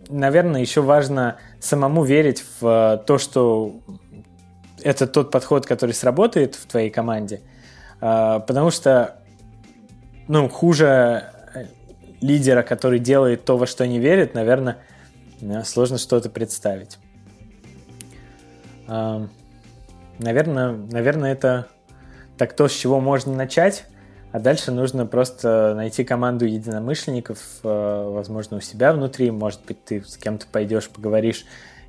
наверное, еще важно самому верить в то, что это тот подход, который сработает в твоей команде. А, потому что, ну, хуже лидера, который делает то, во что не верит, наверное, сложно что-то представить. наверное, наверное, это так то, с чего можно начать. А дальше нужно просто найти команду единомышленников, э, возможно, у себя внутри. Может быть, ты с кем-то пойдешь, поговоришь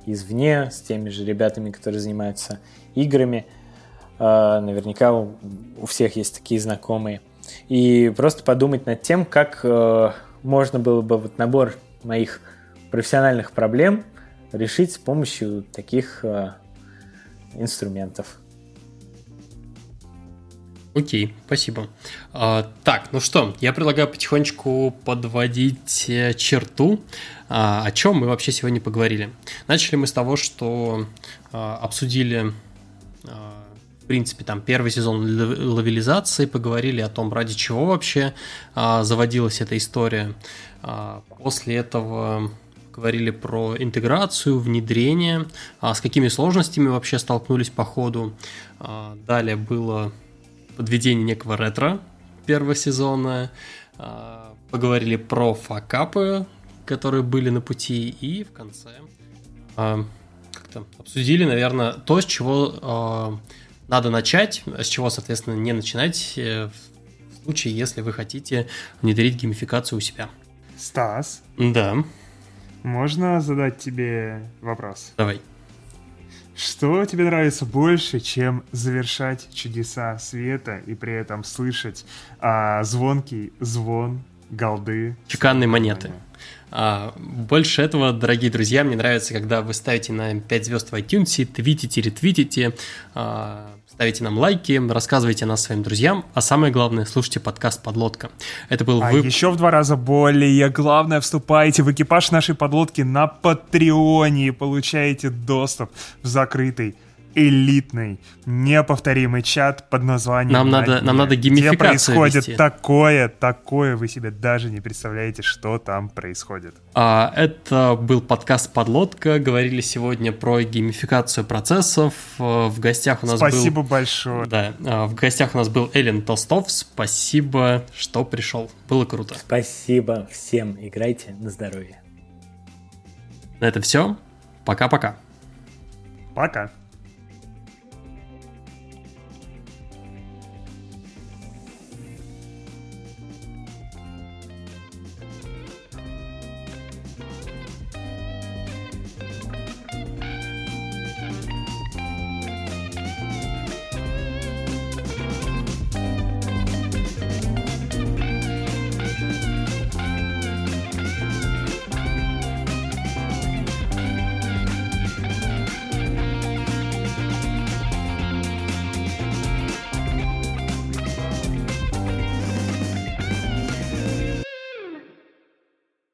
извне, с теми же ребятами, которые занимаются играми. Э, наверняка у всех есть такие знакомые. И просто подумать над тем, как э, можно было бы вот набор моих профессиональных проблем решить с помощью таких инструментов. Окей, спасибо. А, так, ну что, я предлагаю потихонечку подводить э, черту, а, о чем мы вообще сегодня поговорили. Начали мы с того, что а, обсудили, а, в принципе, там первый сезон лавелизации, поговорили о том, ради чего вообще а, заводилась эта история. А, после этого говорили про интеграцию, внедрение, а, с какими сложностями вообще столкнулись по ходу. А, далее было подведение некого ретро первого сезона, а, поговорили про факапы, которые были на пути, и в конце а, как-то обсудили, наверное, то, с чего а, надо начать, с чего, соответственно, не начинать э, в случае, если вы хотите внедрить геймификацию у себя. Стас? Да. Можно задать тебе вопрос? Давай. Что тебе нравится больше, чем завершать чудеса света и при этом слышать а, звонкий звон голды? Чеканные монеты. А, больше этого, дорогие друзья, мне нравится, когда вы ставите на 5 звезд в iTunes, твитите, ретвитите, а, ставите нам лайки, рассказывайте нас своим друзьям, а самое главное, слушайте подкаст «Подлодка». Это был а еще в два раза более главное, вступайте в экипаж нашей подлодки на Патреоне и получаете доступ в закрытый элитный, неповторимый чат под названием Нам надо, нам надо геймификацию Где происходит вести. такое, такое, вы себе даже не представляете, что там происходит. А, это был подкаст «Подлодка». Говорили сегодня про геймификацию процессов. Э, в гостях у нас Спасибо был... большое. Да, а, в гостях у нас был Эллен Толстов. Спасибо, что пришел. Было круто. Спасибо всем. Играйте на здоровье. На этом все. Пока-пока. Пока. -пока. Пока.